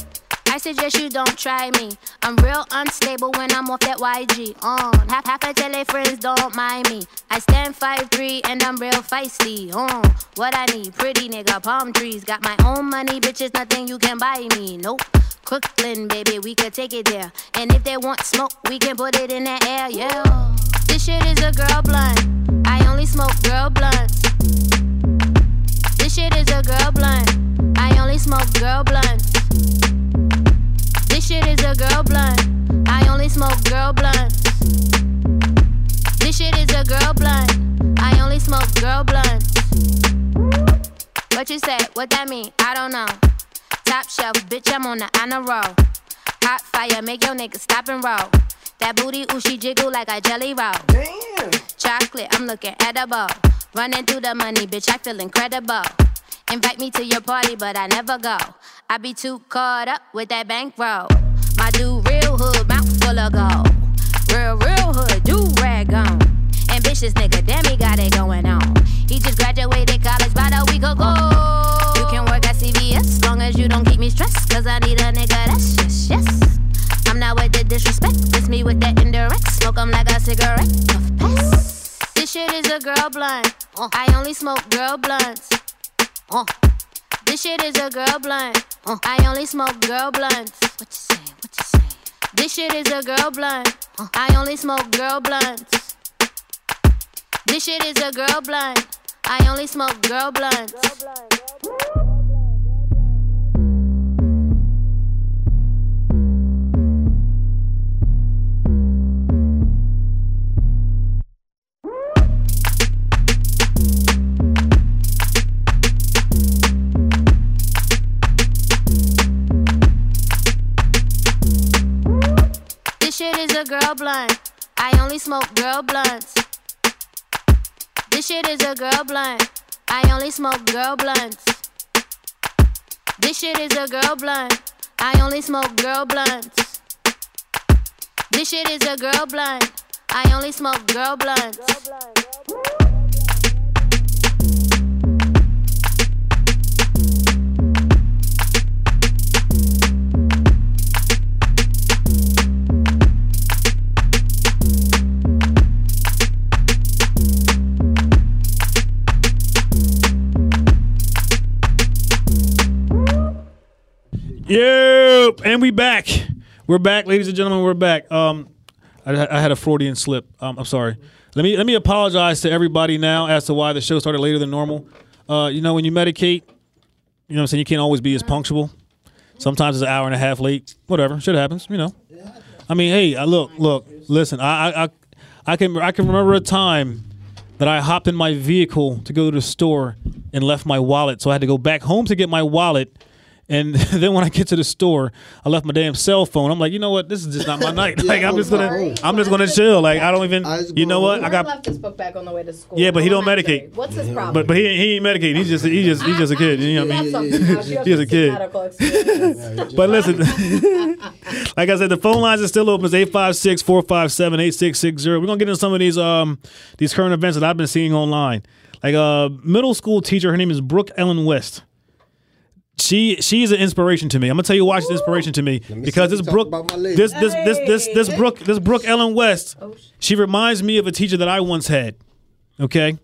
I suggest you don't try me. I'm real unstable when I'm off that YG. On half half I tell friends don't mind me. I stand 5'3 and I'm real feisty. On what I need, pretty nigga, palm trees. Got my own money, bitches, nothing you can buy me. Nope. Crooklyn, baby, we could take it there. And if they want smoke, we can put it in the air, yeah. This shit is a girl blunt. I only smoke girl blunts. This shit is a girl blunt. I only smoke girl blunts. This shit is a girl blunt. I only smoke girl blunts. This shit is a girl blunt. I only smoke girl blunts. What you said? What that mean? I don't know. Top shelf, bitch, I'm on the honor roll. Hot fire, make your nigga stop and roll. That booty, ooh, she jiggle like a jelly roll. Damn. Chocolate, I'm looking edible. Running through the money, bitch, I feel incredible. Invite me to your party, but I never go. I be too caught up with that bankroll. My dude, real hood, mouth full of gold. Real, real hood, do rag on. Ambitious nigga, damn, he got it going on. He just graduated college about a week ago. CVS, long as you don't keep me stressed. Cause I need a nigga that's yes, yes. I'm not with the disrespect, it's me with that indirect. Smoke 'em like a cigarette. Puff pass. This shit is a girl blunt. Uh, I only smoke girl blunts. Uh, this shit is a girl blunt. Uh, I only smoke girl blunts. What you say? What you say? This shit is a girl blunt. Uh, I only smoke girl blunts. This shit is a girl blunt. I only smoke girl blunts. This shit is a girl blunt. I only smoke girl blunts. This shit is a girl blunt. I only smoke girl blunts. This shit is a girl blunt. I only smoke girl blunts. This shit is a girl blunt. I only smoke girl blunts. Yep, and we back. We're back, ladies and gentlemen. We're back. Um, I, I had a Freudian slip. Um, I'm sorry. Let me let me apologize to everybody now as to why the show started later than normal. Uh, you know, when you medicate, you know what I'm saying. You can't always be as punctual. Sometimes it's an hour and a half late. Whatever, shit happens. You know. I mean, hey, I look, look, listen. I, I, I, I can I can remember a time that I hopped in my vehicle to go to the store and left my wallet, so I had to go back home to get my wallet. And then when I get to the store, I left my damn cell phone. I'm like, you know what? This is just not my night. Like I'm just gonna, Sorry. I'm just gonna chill. Like I don't even, I you know what? I got, left his book bag on the way to school. Yeah, but he don't medicate. What's his problem? but but he he ain't medicated. He's just he just he's just a kid. You know what I mean? That's something else. You have He is to a kid. But listen, like I said, the phone lines are still open. It's 856-457-8660. We're gonna get into some of these um these current events that I've been seeing online. Like a uh, middle school teacher, her name is Brooke Ellen West. She she's an inspiration to me. I'm gonna tell you why she's an inspiration to me because this you Brooke about my lady. this this this this this Brooke this Brooke Ellen West. Oh, she reminds me of a teacher that I once had. Okay,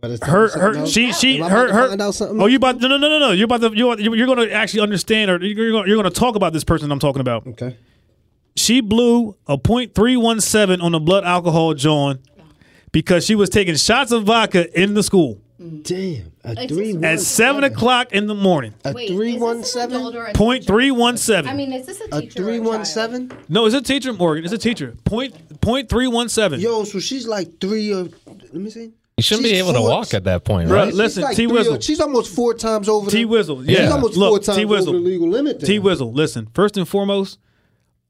But it's her her she she Am her her. find out something Oh, else? you about no no no no no. You're about to you're you're gonna actually understand or you're gonna, you're gonna talk about this person I'm talking about. Okay. She blew a .317 on the blood alcohol John because she was taking shots of vodka in the school Mm. Damn. A It's three just- one at seven o'clock in the morning. A Wait, three is one this an adult seven. or a Point teacher? three one seven. I mean, is this a A teacher or three a one child? seven. No, it's a teacher, Morgan. It's a teacher. Point point three one seven. Yo, so she's like three or let me see. You shouldn't be She's able to four- walk at that point, Bruh, right? She's listen, like T three or- Wizzle. She's almost four times over. T the- Wizzle. She's Yeah. almost Look, four times T Wizzle. over the legal limit. T then. Wizzle. Listen, first and foremost,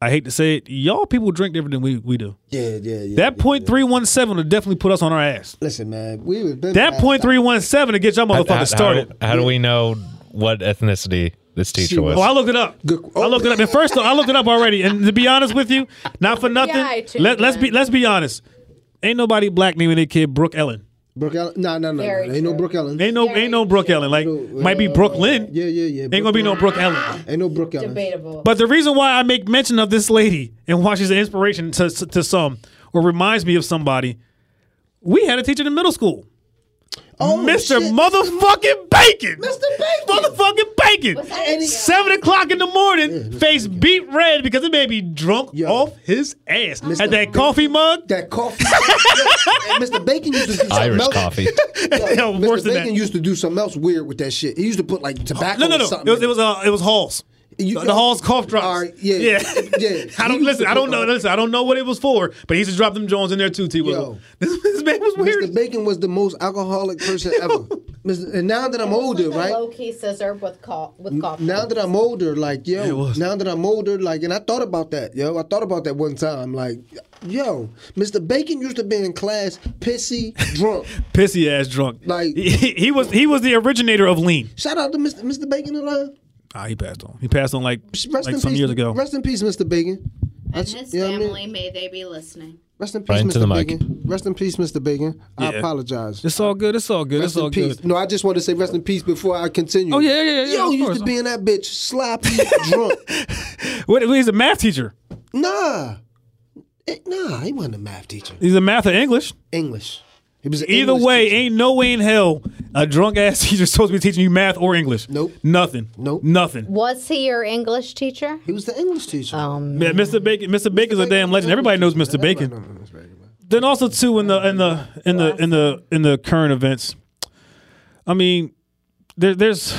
I hate to say it, y'all people drink different than we, we do. Yeah, yeah, yeah. That yeah, point yeah. three one seven will definitely put us on our ass. Listen, man, we was been That point three one seven to get y'all How- motherfuckers how- how, started. how do we know what ethnicity this She teacher was? Oh, I looked it up. Good- I looked it up. And first, I looked it up already. And to be honest with you, not for nothing, Yeah, let, let's be let's be honest. Ain't nobody black naming their kid Brooke Ellen. Brooke Ellen. No, no, no, Very. Ain't no true. Brooke Ellen. Ain't no ain't no Brooke Ellen. Like might be Brooklyn. Yeah, yeah, yeah. Ain't gonna be no Brooke Ellen. Ain't no Brooke Ellen. Debatable. But the reason why I make mention of this lady and why she's an inspiration to to some or reminds me of somebody, we had a teacher in middle school. Oh, Mr. shit. Motherfucking Bacon. Mr. Bacon. Motherfucking Bacon. that Seven o'clock in the morning, face beat red because it made me drunk Yo. off his ass. Mr. Had that coffee mug. That coffee. Yeah, Mr. Bacon used to do something Irish else. coffee. Yo, Mr. Bacon that. used to do something else weird with that shit. He used to put like tobacco No, no, or no. something. It was in it was uh, it was Halls. You- the, the Halls cough drops. All right, yeah, yeah, yeah. I don't listen. I don't know. Listen, I don't know what it was for, but he used to drop them Jones in there too. T. Will. This, this man was weird. Mr. Bacon was the most alcoholic person ever. And now that I'm older, right? Low key scissor with co- with coffee. Now that I'm older, like It yo, now that I'm older, like, and I thought about that, yo. I thought about that one time, like, yo, Mr. Bacon used to be in class pissy drunk. Pissy ass drunk. Like- he, he was he was the originator of lean. Shout out to Mr. Mr. Bacon alive. Ah, he passed on. He passed on like Rest like in some peace, years ago. Rest in peace, Mr. Bacon. And That's- his you know what I mean? family, may they be listening. Rest in peace, Right into Mr. the mic. Bacon. Rest in peace, Mr. Bacon. I apologize. It's all good. It's all good. Rest it's all in peace. good. No, I just want to say rest in peace before I continue. Oh yeah, yeah, yeah. Yo, of used course. to be in that bitch sloppy drunk. What, he's a math teacher. Nah. Eh, Nah, he wasn't a math teacher. He's a math or English. English. He was Either English way, teacher. ain't no way in hell a drunk ass teacher supposed to be teaching you math or English. Nope. Nothing. Nope. Nothing. Was he your English teacher? He was the English teacher. Um, Yeah, Mr. Bacon. Mr. Bacon's a damn legend. Everybody knows Mr. Bacon. Then also too in the in the in the in the in the current events. I mean, there, there's.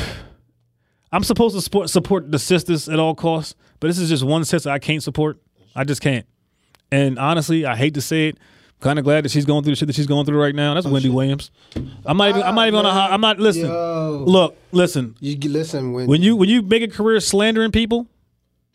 I'm supposed to support support the sisters at all costs, but this is just one sister I can't support. I just can't. And honestly, I hate to say it. Kind of glad that she's going through the shit that she's going through right now. That's oh, Wendy Williams. I'm not even. I'm not even on a. high- I'm not. Listen. Yo. Look. Listen. You listen when, When you when you make a career slandering people,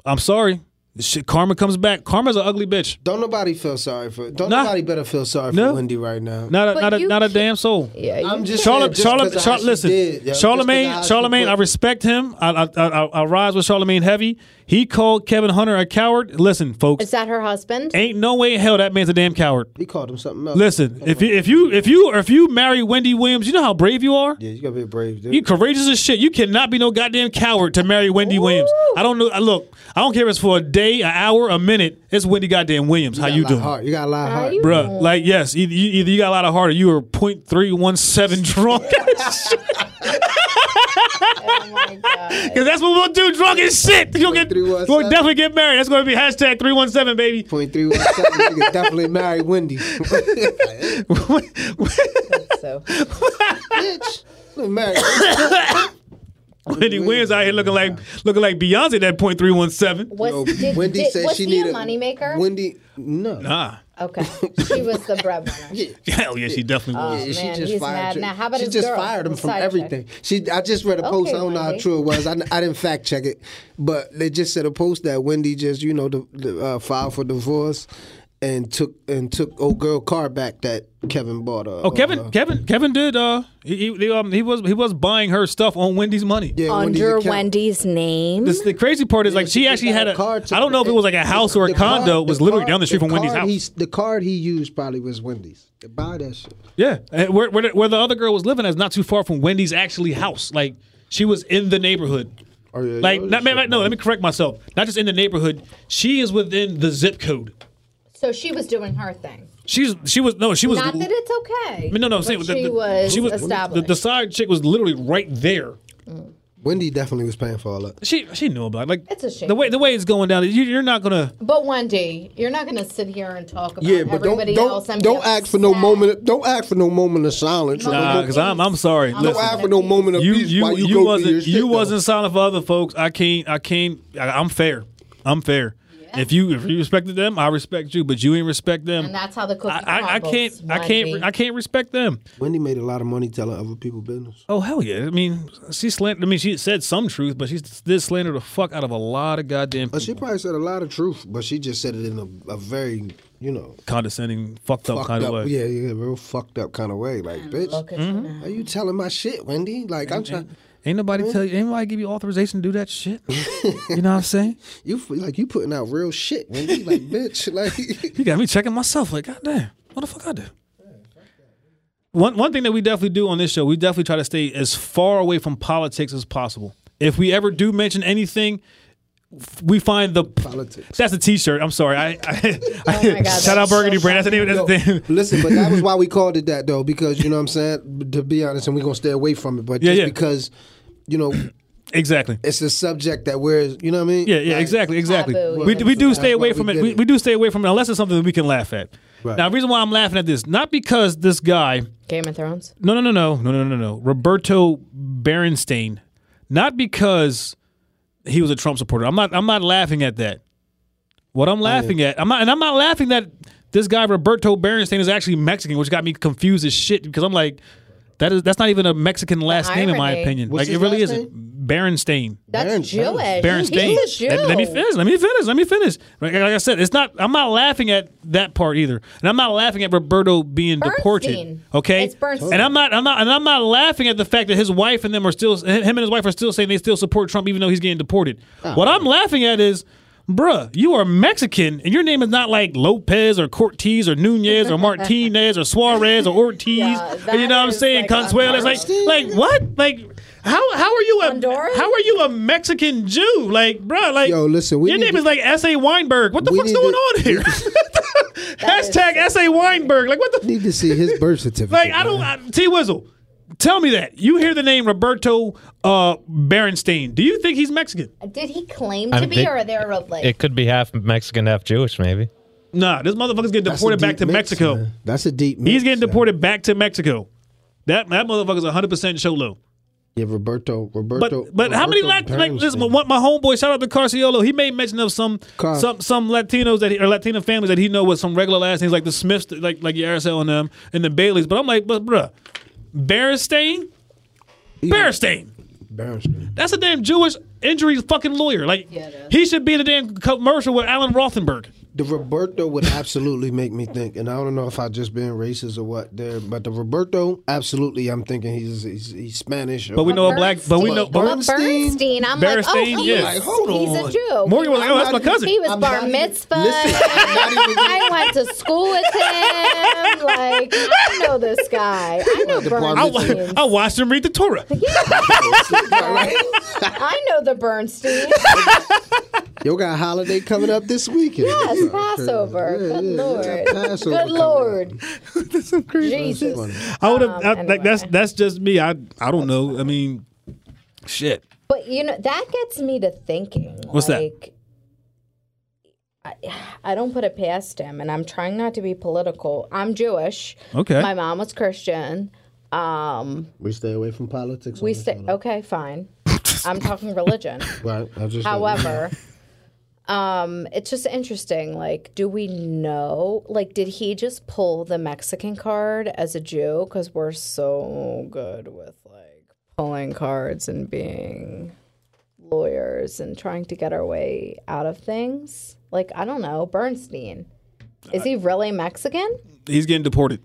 I'm sorry. Shit, karma comes back. Karma's an ugly bitch. don't nobody feel sorry for don't Nah. nobody better feel sorry No. for Wendy right now. Not a But not a not a damn soul. yeah, I'm just Charlotte, saying, Charlotte, just 'cause Char- listen, did, yo, just 'cause of Charlemagne, Charlemagne. I respect him. I, I, I, I rise with Charlemagne heavy. He called Kevin Hunter a coward. Listen, folks, Is that her husband? ain't no way in hell that man's a damn coward. He called him something else. Listen, if you if you if you or if you marry Wendy Williams, you know how brave you are. Yeah, you gotta be brave, dude. You courageous as shit. You cannot be no goddamn coward to marry Wendy Williams. I don't know. Look, I don't care if it's for a day, an hour, a minute. It's Wendy goddamn Williams. How you a lot of doing? Heart. You got a lot of heart. bro. Like yes, either you, either you got a lot of heart or you are .317 drunk. oh my god. Cause that's what we'll do, drunk as shit. You'll get, we'll definitely get married. That's gonna be hashtag three one seven, baby. Point three one seven. Nigga definitely married Wendy. So Bitch. Look, married. Wendy Williams out here looking like looking like Beyonce. At that point three one seven. was did, Wendy did, said was she he needed a moneymaker? Wendy, no. Nah, okay, she was the breadwinner. hell yeah, she definitely was. Oh, man, he's mad now. How about she his just girl? fired him from side everything. She, I just read a post. Okay, I don't know how true it was. I, I didn't fact check it, but they just said a post that Wendy just, you know, the, the, uh, filed for divorce and took and took old girl car back that Kevin bought her. Oh, Kevin, Kevin, Kevin did. Uh, he he, um, he was he was buying her stuff on Wendy's money. yeah, Under account. Wendy's name. This, the crazy part is like she she actually had a a. card to- I don't know if it was like a house or a The card- condo. It was literally card- down the street from Wendy's house. he's- The card he used probably was Wendy's. Buy that shit. Yeah, and where, where the- where the other girl was living is not too far from Wendy's actually house. Like She was in the neighborhood. Oh, yeah, Like, yeah, not, shit. no, let me correct myself. Not just in the neighborhood. She is within the zip code. So she was doing her thing. She's she was no, she was. Not that it's okay. I mean, no, no, I'm but saying the- she the- was she was established. The, the side chick was literally right there. Mm. Wendy definitely was paying for all that. She she knew about it. like It's a shame. the way the way it's going down. You, you're not gonna. but Wendy, you're not going to sit here and talk about Yeah, but don't everybody don't else and don't be ask for no upset. moment. Don't ask for no moment of silence. Nah, don't, because I'm I'm sorry. don't Listen, ask for no moment of you peace you while you, you, go through wasn't your shit, you though. wasn't silent for other folks. I can't I can't. I, I'm fair. I'm fair. If you if you respected them, I respect you. But you ain't respect them. And that's how the cookie I, I, I can't I can't Wendy. I can't respect them. Wendy made a lot of money telling other people business. Oh hell yeah! I mean, she slandered. I mean, she said some truth, but she did slander the fuck out of a lot of goddamn But she probably said a lot of truth, but she just said it in a, a very, you know, condescending, fucked up fucked kind up, of way. yeah, yeah, real fucked up kind of way. Like, bitch, Look at you Mm-hmm. now. are you telling my shit, Wendy? Like, I'm trying. Ain't nobody tell you. Ain't nobody give you authorization to do that shit. you know what I'm saying? You like you putting out real shit, Wendy. Like, bitch, like. You got me checking myself. Like, goddamn, what the fuck I do? One one thing that we definitely do on this show, we definitely try to stay as far away from politics as possible. If we ever do mention anything, we find the Politics. That's a T-shirt. I'm sorry. I, I, Oh my God, shout out that's so Burgundy Brand. That's the name. That's the name. Listen, but that was why we called it that though, because you know what I'm saying. To be honest, and we're gonna stay away from it, but Yeah, just yeah. because, you know. Exactly. It's a subject that we're, you know what I mean? Yeah, yeah, like, exactly, exactly. We, we do stay away from it. We, we, do stay away from it unless it's something that we can laugh at. Right. Now, the reason why I'm laughing at this, not because this guy. Game of Thrones? No, no, no, no, no, no, no, no. Roberto Berenstain. Not because he was a Trump supporter. I'm not, I'm not laughing at that. What I'm oh, laughing yeah. at, I'm not, and I'm not laughing that this guy, Roberto Berenstain, is actually Mexican, which got me confused as shit because I'm like, that is that's not even a Mexican last name in my irony. opinion. What's like it his really last isn't. Berenstain. That's Baron- Jewish. Berenstain. He's a Jew. Let, let me finish. Let me finish. Let me finish. Like, like I said, it's not. I'm not laughing at that part either, and I'm not laughing at Roberto being deported. Bernstein. Okay, It's Bernstein. and I'm not. I'm not. And I'm not laughing at the fact that his wife and them are still. Him and his wife are still saying they still support Trump, even though he's getting deported. Oh. What I'm laughing at is. Bruh, you are Mexican, and your name is not like Lopez or Cortez or Nunez or Martinez or Suarez or Ortiz. Yeah, you know what I'm saying? like Consuelo. It's like, like what? Like how? How are you a Honduran? how are you a Mexican Jew? Like, bruh, like Yo, listen, we your name to- is like S. A. Weinberg. What the We fuck's going to- on here? Hashtag S. A. Weinberg. Like what the Need to see his birth certificate. like? I don't. I, T. Wizzle, tell me that you hear the name Roberto uh, Berenstain. Do you think he's Mexican? Did he claim I to be, think- or are there a like? It could be half Mexican, half Jewish, maybe. Nah, this motherfucker's getting That's deported back to mix, Mexico. man. That's a deep. Mix, He's getting man. deported back to Mexico. That that motherfucker's 100 percent cholo. Yeah, Roberto. But Roberto. but how many Roberto Lat- like this? Berenstain. My, my homeboy, shout out to Carciolo. He made mention of some Car- some some Latinos that he, or Latino families that he know with some regular last names like the Smiths, like like Yarcel and them, and the Baileys. But I'm like, but bruh, Berenstain, Berenstain. Berenstain. That's a damn Jewish injury fucking lawyer. Like Yeah, he should be in a damn commercial with Alan Rothenberg. The Roberto would absolutely make me think, and I don't know if I just being racist or what there, but the Roberto, absolutely, I'm thinking he's he's, he's Spanish. Or, But we know a black, but we know. Bernstein. But Well, Bernstein. I'm like, Berenstain, oh, yeah. he's, Like, hold he's on. a Jew. Morgan was like, oh, that's my cousin. He was I'm bar not even- mitzvah. Listen, I'm not even- I went to school with him. Like, I know this guy. I know The bar I, Bernstein. I watched him read the Torah. I know the Bernstein. Yo got holiday coming up this weekend. Yes, Passover. Yeah, Good yeah, Lord. Passover Good Lord. That's some crazy. Jesus. I would have. Um, like that's that's just me. I I don't know. I mean, shit. But you know that gets me to thinking. What's that? like, I, I don't put it past him, and I'm trying not to be political. I'm Jewish. Okay. My mom was Christian. Um, We stay away from politics. we stay. Okay, fine. I'm talking religion. Right. I just However, um, it's just interesting. Like, do we know? Like, did he just pull the Mexican card as a Jew? Because we're so good with like pulling cards and being lawyers and trying to get our way out of things. Like, I don't know, Bernstein. Is he really Mexican? He's getting deported.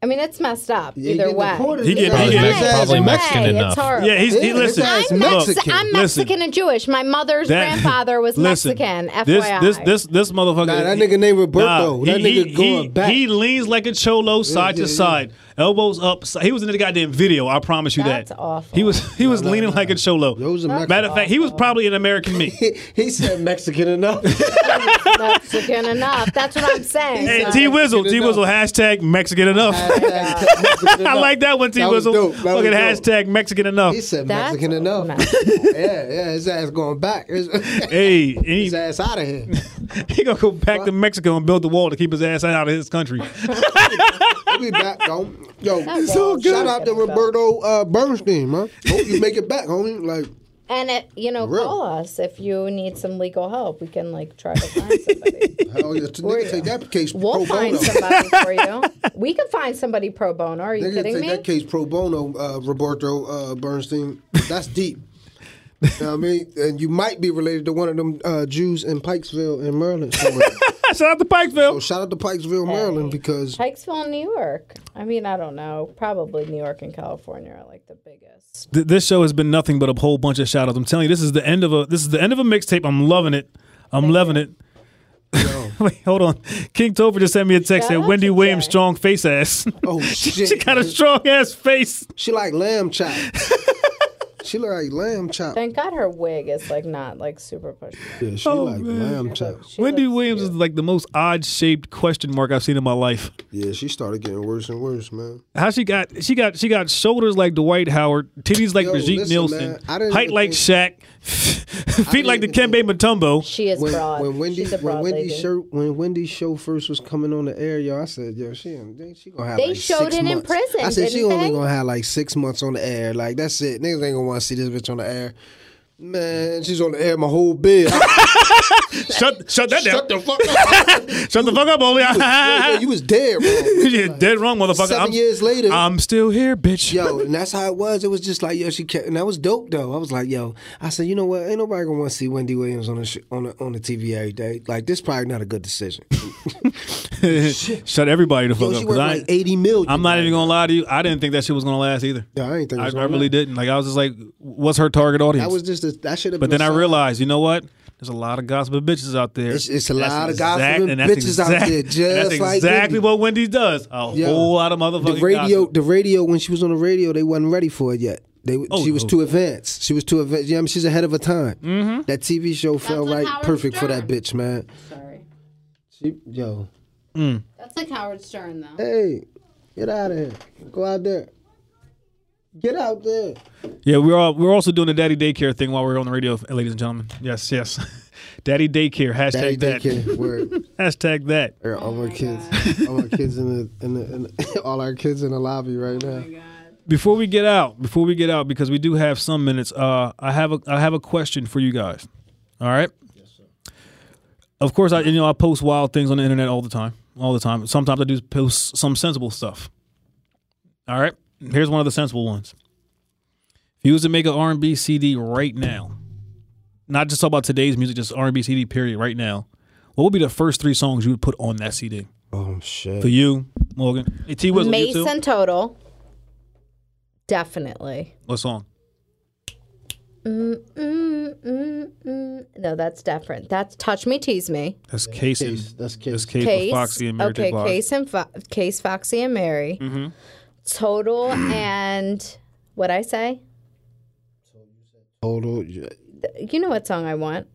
I mean, it's messed up Yeah, either getting way. deported. He get- His he ass- get- his Either ass Probably way, Mexican it's enough. horrible. Yeah, he's he, Yeah, listen. I'm, look, Mexican. I'm Listen. Mexican and Jewish. My mother's that- grandfather was listen, Mexican. This FYI. this this this motherfucker. Nah, that nigga named Roberto. That he, nigga he, going he, back. He leans like a cholo, side yeah, to yeah. side, elbows up. si- He was in the goddamn video. I promise you That's that. awful. He was he was leaning like a cholo. Those are Matter of fact, he was probably an American me. He, he said Mexican enough. Mexican enough. That's what I'm saying. Hey, son. T Wizzle, T Wizzle, hashtag Mexican enough. I like that one, T That was Wizzle. dope. That was Fucking dope. hashtag Mexican enough. He said That's Mexican enough. Mexican. yeah, yeah, his ass going back. His, Hey, he, his ass out of here. he gonna go back to Mexico and build the wall to keep his ass out of his country. He'll be back, though. Yo, That wall shout out to is. Roberto uh, Bernstein, man. Hope you make it back, homie. Like, And it, you know, Real. call us if you need some legal help. We can like try to find somebody. hell yeah, nigga take that case we'll pro find bono. somebody for you. We can find somebody pro bono. Are you Nigga kidding take me? that case pro bono, uh, Roberto uh, Bernstein. That's deep. You know what I mean? And you might be related to one of them uh, Jews in Pikesville in Maryland. Shout out to Pikesville. so Pikesville. shout out to Pikesville, Maryland, because Pikesville, New York. I mean, I don't know. Probably New York and California are like the biggest. Th- this show has been nothing but a whole bunch of shout outs. I'm telling you, this is the end of a this is the end of a mixtape. I'm loving it. I'm loving it. Wait, hold on. King Topher just sent me a text Shout that Wendy Williams strong face ass. oh shit. she got a strong ass face. she like lamb chop. She look like lamb chop. Thank God her wig is like not like super pushy. Yeah, she Oh, like lamb chop. She Wendy Williams cute. is like the most odd shaped question mark I've seen in my life. Yeah, she started getting worse and worse, man. How she got she got she got shoulders like Dwight Howard, titties like Yo, Brigitte listen, Nielsen, man, height even like Shaq, feet like the even Kembe Mutombo. She is When, broad. when Wendy She's a when broad Wendy's lady. show when Wendy's show first was coming on the air, yo, I said, yo, she ain't- she gonna have They like showed six it in prison, I said she didn't only they? gonna have like six months on the air. Like that's it. Niggas ain't gonna want to see this bitch on the air. Man, she's on the air my whole bid. Shut shut that Shut down. Shut the fuck up. Shut the fuck up, Oli. Yo, yo, you was dead, bro. You're dead wrong, motherfucker. 7 I'm, years later. I'm still here, bitch. Yo, and that's how it was. It was just like yo, she kept, and that was dope though. I was like, yo, I said, you know what? Ain't nobody gonna want to see Wendy Williams on the sh- on the on the TV every day. Like this, probably not a good decision. Shut everybody the fuck Yo, up. she worth like eighty million. I'm not even gonna lie to you. I didn't think that shit was gonna last either. Yeah, I ain't think it I, I really last. didn't. Like I was just like, what's her target audience? That was just a, that should have. Been. But then I realized, you know what? There's a lot of gossiping bitches out there. It's- it's a That's lot of exact- gossiping and that's bitches out there, just that's like exactly Wendy. what Wendy does. A Yeah. whole lot of motherfucking the radio, gossip. the radio when she was on the radio, they wasn't ready for it yet. They, Oh, she was no. too advanced. She was too advanced. Yeah, I mean, she's ahead of her time. Mm-hmm. That TV show felt like right, Howard perfect for that bitch, man. Sorry. She, yo, That's like Howard Stern, though. hey, get out of here. Go out there. Get out there. Yeah, we're all, we're also doing the daddy daycare thing while we're on the radio, ladies and gentlemen. Yes, yes. daddy daycare. Hashtag Daddy that. daycare. Word. Hashtag that. Or all my kids, all my kids in the, in the, in the all our kids in the lobby right now. Before we get out, before we get out, because we do have some minutes, uh, I have a I have a question for you guys. All right. Yes, sir. Of course, I you know I post wild things on the internet all the time, all the time. Sometimes I do post some sensible stuff. All right. Here's one of the sensible ones. If you was to make an R&B CD right now, not just talk about today's music, just R&B CD period right now, what would be the first three songs you would put on that CD Oh shit. for you, Morgan? Hey, T Wizzle. Mason Total. Definitely. What song? Mm, mm, mm, mm. No, that's different. That's Touch Me, Tease Me. That's Case. and- Case, that's Case. That's Case, Case. with Foxy and Mary okay, Case and Fo- Case, Foxy and Mary. Mm-hmm. Total and what I say? Total. You know what song I want?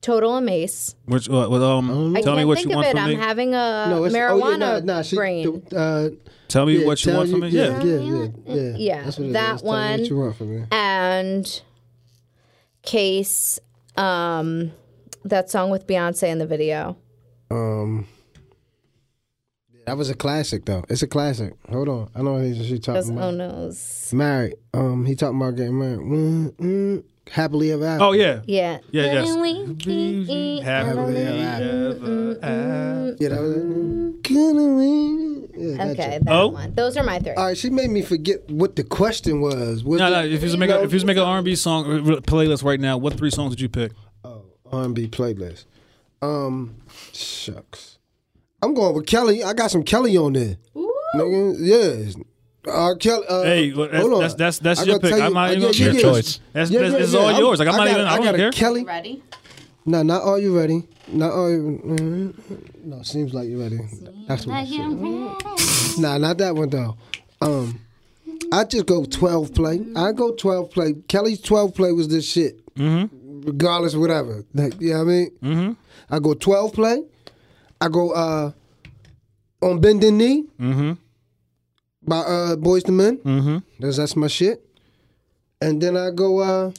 Total and Mase. Which what? well, um, I tell me can't what think you of want it. from I'm me. having a No, marijuana oh, yeah, nah, nah, she, brain. Uh, tell me yeah, what you tell want from me. Yeah. Yeah, yeah, yeah. Yeah, That's what it that is. Tell me one. What you want from me? and Case, um, that song with Beyonce in the video. Um, that was a classic though. It's a classic. Hold on, I know what she Because talking oh about. no's. Married. Um, he talking about getting married. Mm, mm, happily ever after. Oh yeah. Yeah. Yeah, yes. yes. Happily ever after. Yeah, that was, Gonna win. Yeah, Okay, that Oh. one. Those are my three. All right, she made me forget what the question was. Was No, it- no. If you was to make a, if you was to make an R&B song uh, playlist right now, what three songs would you pick? Oh, R&B playlist. Um, shucks. I'm going with Kelly. I got some Kelly on there. Ooh, Nigga, yeah. R. Kelly. Uh, Hey, well, that's- hold on. that's- that's- that's I your gotta pick. tell I'm not even yeah, gonna- yeah, Your yeah. choice. That's, Yeah, that's, yeah, it's yeah. all I'm- yours. Like I'm I not got- even. I, I don't got a care. Kelly. Ready? No, not are you ready? Not are you. mm, No, seems like you're ready. That's what. it is. Nah, not that one though. Um, I just go twelve play. I go twelve play. Kelly's twelve play was this shit. Mm-hmm. Regardless, of whatever. Like, you know what I mean? Mm-hmm. I go twelve play. I go uh on bending knee. Mm-hmm. By uh Boyz II Men. Mm-hmm. That's that's my shit. And then I go uh.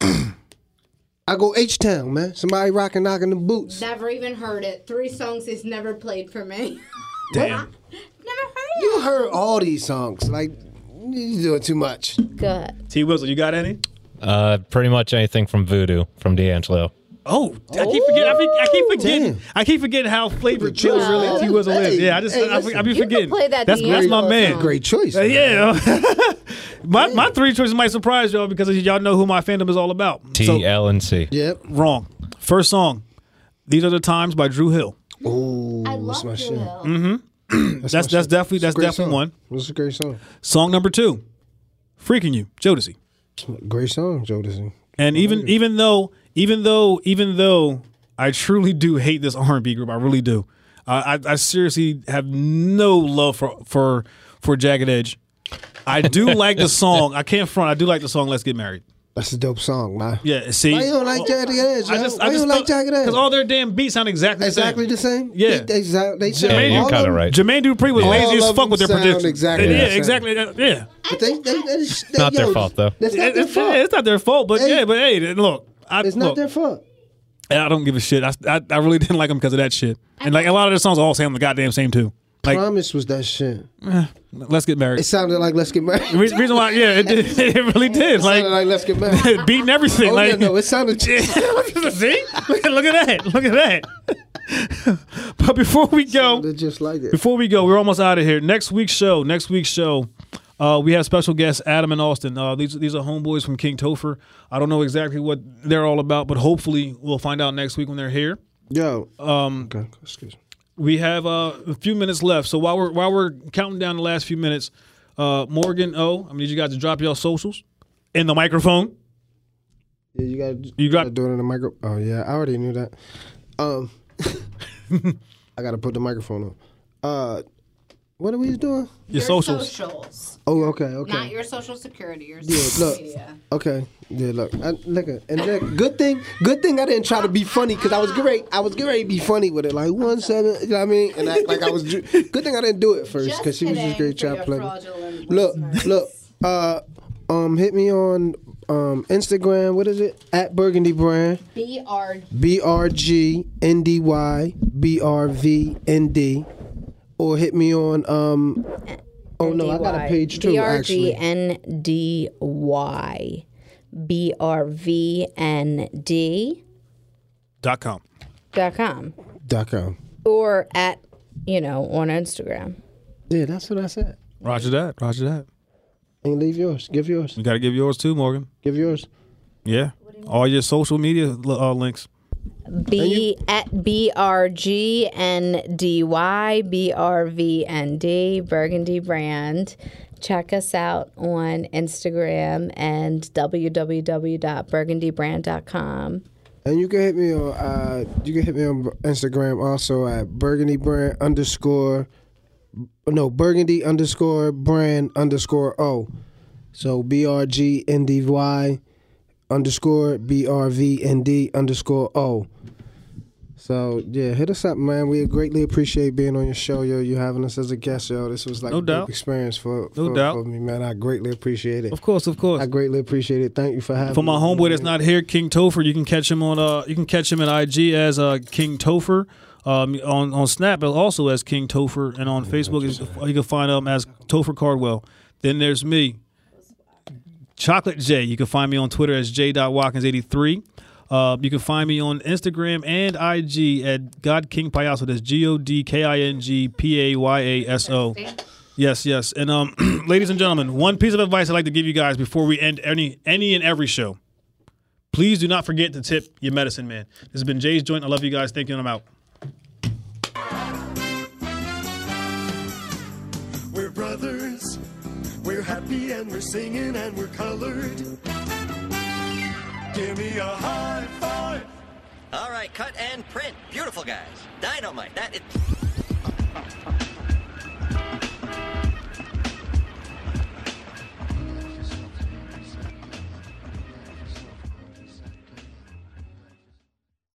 I go H Town, man. Somebody rocking, knocking the boots. Never even heard it. Three songs he's never played for me. Damn. never heard it. You heard all these songs. Like, you doing too much. Good. T. Wilson, you got any? Uh, pretty much anything from Voodoo from D'Angelo. Oh, I keep forgetting. I, think, I keep forgetting. Damn. I keep forgetting how flavor kills choice. really he was lives. Hey, Yeah, I just hey, I, listen. I be You can forgetting. play that that's that's my man. song. Great choice. Uh, yeah. my my three choices might surprise y'all because y'all know who my fandom is all about. T So, L and C. Yep. wrong. First song. These are the times by Dru Hill. Oh, I that's love my Dru shit. Hill. That's that's definitely that's definitely song. one. What's a great song. Song number two, "Freaking You," Jodeci. Great song, Jodeci. And even even though even though even though I truly do hate this R and B group, I really do. Uh, I I seriously have no love for for for Jagged Edge. I do like the song. I can't front. I do like the song "Let's Get Married." That's a dope song, man. Yeah. See, Why you don't like Jagged Edge? I just Why I you don't like Jagged Edge? because all their damn beats sound exactly the exactly same. the same. Yeah. they, they, sound- they sound- Yeah, you're kind of right. Jermaine Dupri was All lazy as fuck with their production. exactly yeah, the same. exactly. Yeah. But they, they, they, they, Not their fault, though. That's not It- their it's, fault. it's not their fault, but Hey. yeah, but hey, look, I, It's not look, their fault. And I don't give a shit. I, I, I really didn't like them because of that shit. And like a lot of their songs all sound the goddamn same too. Like, Promise was that shit. Eh, let's get married. It sounded like Let's Get Married. Re- reason why, yeah, it, did, it really did. It sounded Like, like Let's Get Married. beating everything. Oh, like, yeah, no, it sounded. See? Look, at- look at that. Look at that. but before we go, sounded just like it. before we go, we're almost out of here. Next week's show, next week's show, uh, we have special guests Adam and Austin. Uh, these these are homeboys from King Topher. I don't know exactly what they're all about, but hopefully we'll find out next week when they're here. Yo. Um, Okay, excuse me. we have uh, a few minutes left, so while we're while we're counting down the last few minutes, uh, Morgan O, I need you guys to drop your socials in the microphone. Yeah, you got You got- gotta do it in the micro. Oh yeah, I already knew that. Um, I gotta put the microphone on. What are we doing? Your Your socials. socials. Oh, okay, okay. Not your social security, your Yeah, social look. media. Okay. Yeah, look, I, look, at- and then, good thing, good thing I didn't try to be funny because I was great. I was great to be funny with it, like one seven. You know what I mean? And act like I was. Good thing I didn't do it first because she was just great trying to Look, look. Uh, um, hit me on um Instagram. What is it? At Burgundy Brand. B R B R G N D Y B R V N D, or hit me on um. Oh no, I got a page too. Actually, B-R-G-N-D-Y. B-R-V-N-D Dot com. dot com. dot com. Or at, you know, on Instagram. Yeah, that's what I said. Roger that. Roger that. And leave yours. Give yours. You got to give yours too, Morgan. Give yours. Yeah. All your social media uh, links. B at B R G N D Y B R V N D Burgundy brand. Check us out on Instagram and www.burgundybrand.com. And you can hit me on uh you can hit me on Instagram also at burgundy brand underscore no burgundy underscore brand underscore O. So B R G N D Y underscore B R V N D underscore O. So yeah, hit us up, man. We greatly appreciate being on your show, yo. You having us as a guest, yo. This was like No a doubt. experience for, No doubt. for me, man. I greatly appreciate it. Of course, of course. I greatly appreciate it. Thank you for having For my me. homeboy that's not here, King Topher, you can catch him on uh you can catch him at IG as uh King Topher. Um, on on Snap also as King Topher, and on Facebook you can find him as Topher Cardwell. Then there's me, Chocolate J. You can find me on Twitter as j.watkins83. Uh, you can find me on Instagram and IG at God King Payaso. That's G O D K I N G P A Y A S O. Yes, yes. And um, ladies and gentlemen, one piece of advice I'd like to give you guys before we end any any and every show. Please do not forget to tip your medicine man. This has been Jay's Joint. I love you guys. Thank you, and I'm out. Happy and we're singing and we're colored. Give me a high five. All right, cut and print. Beautiful guys. Dynamite. That is.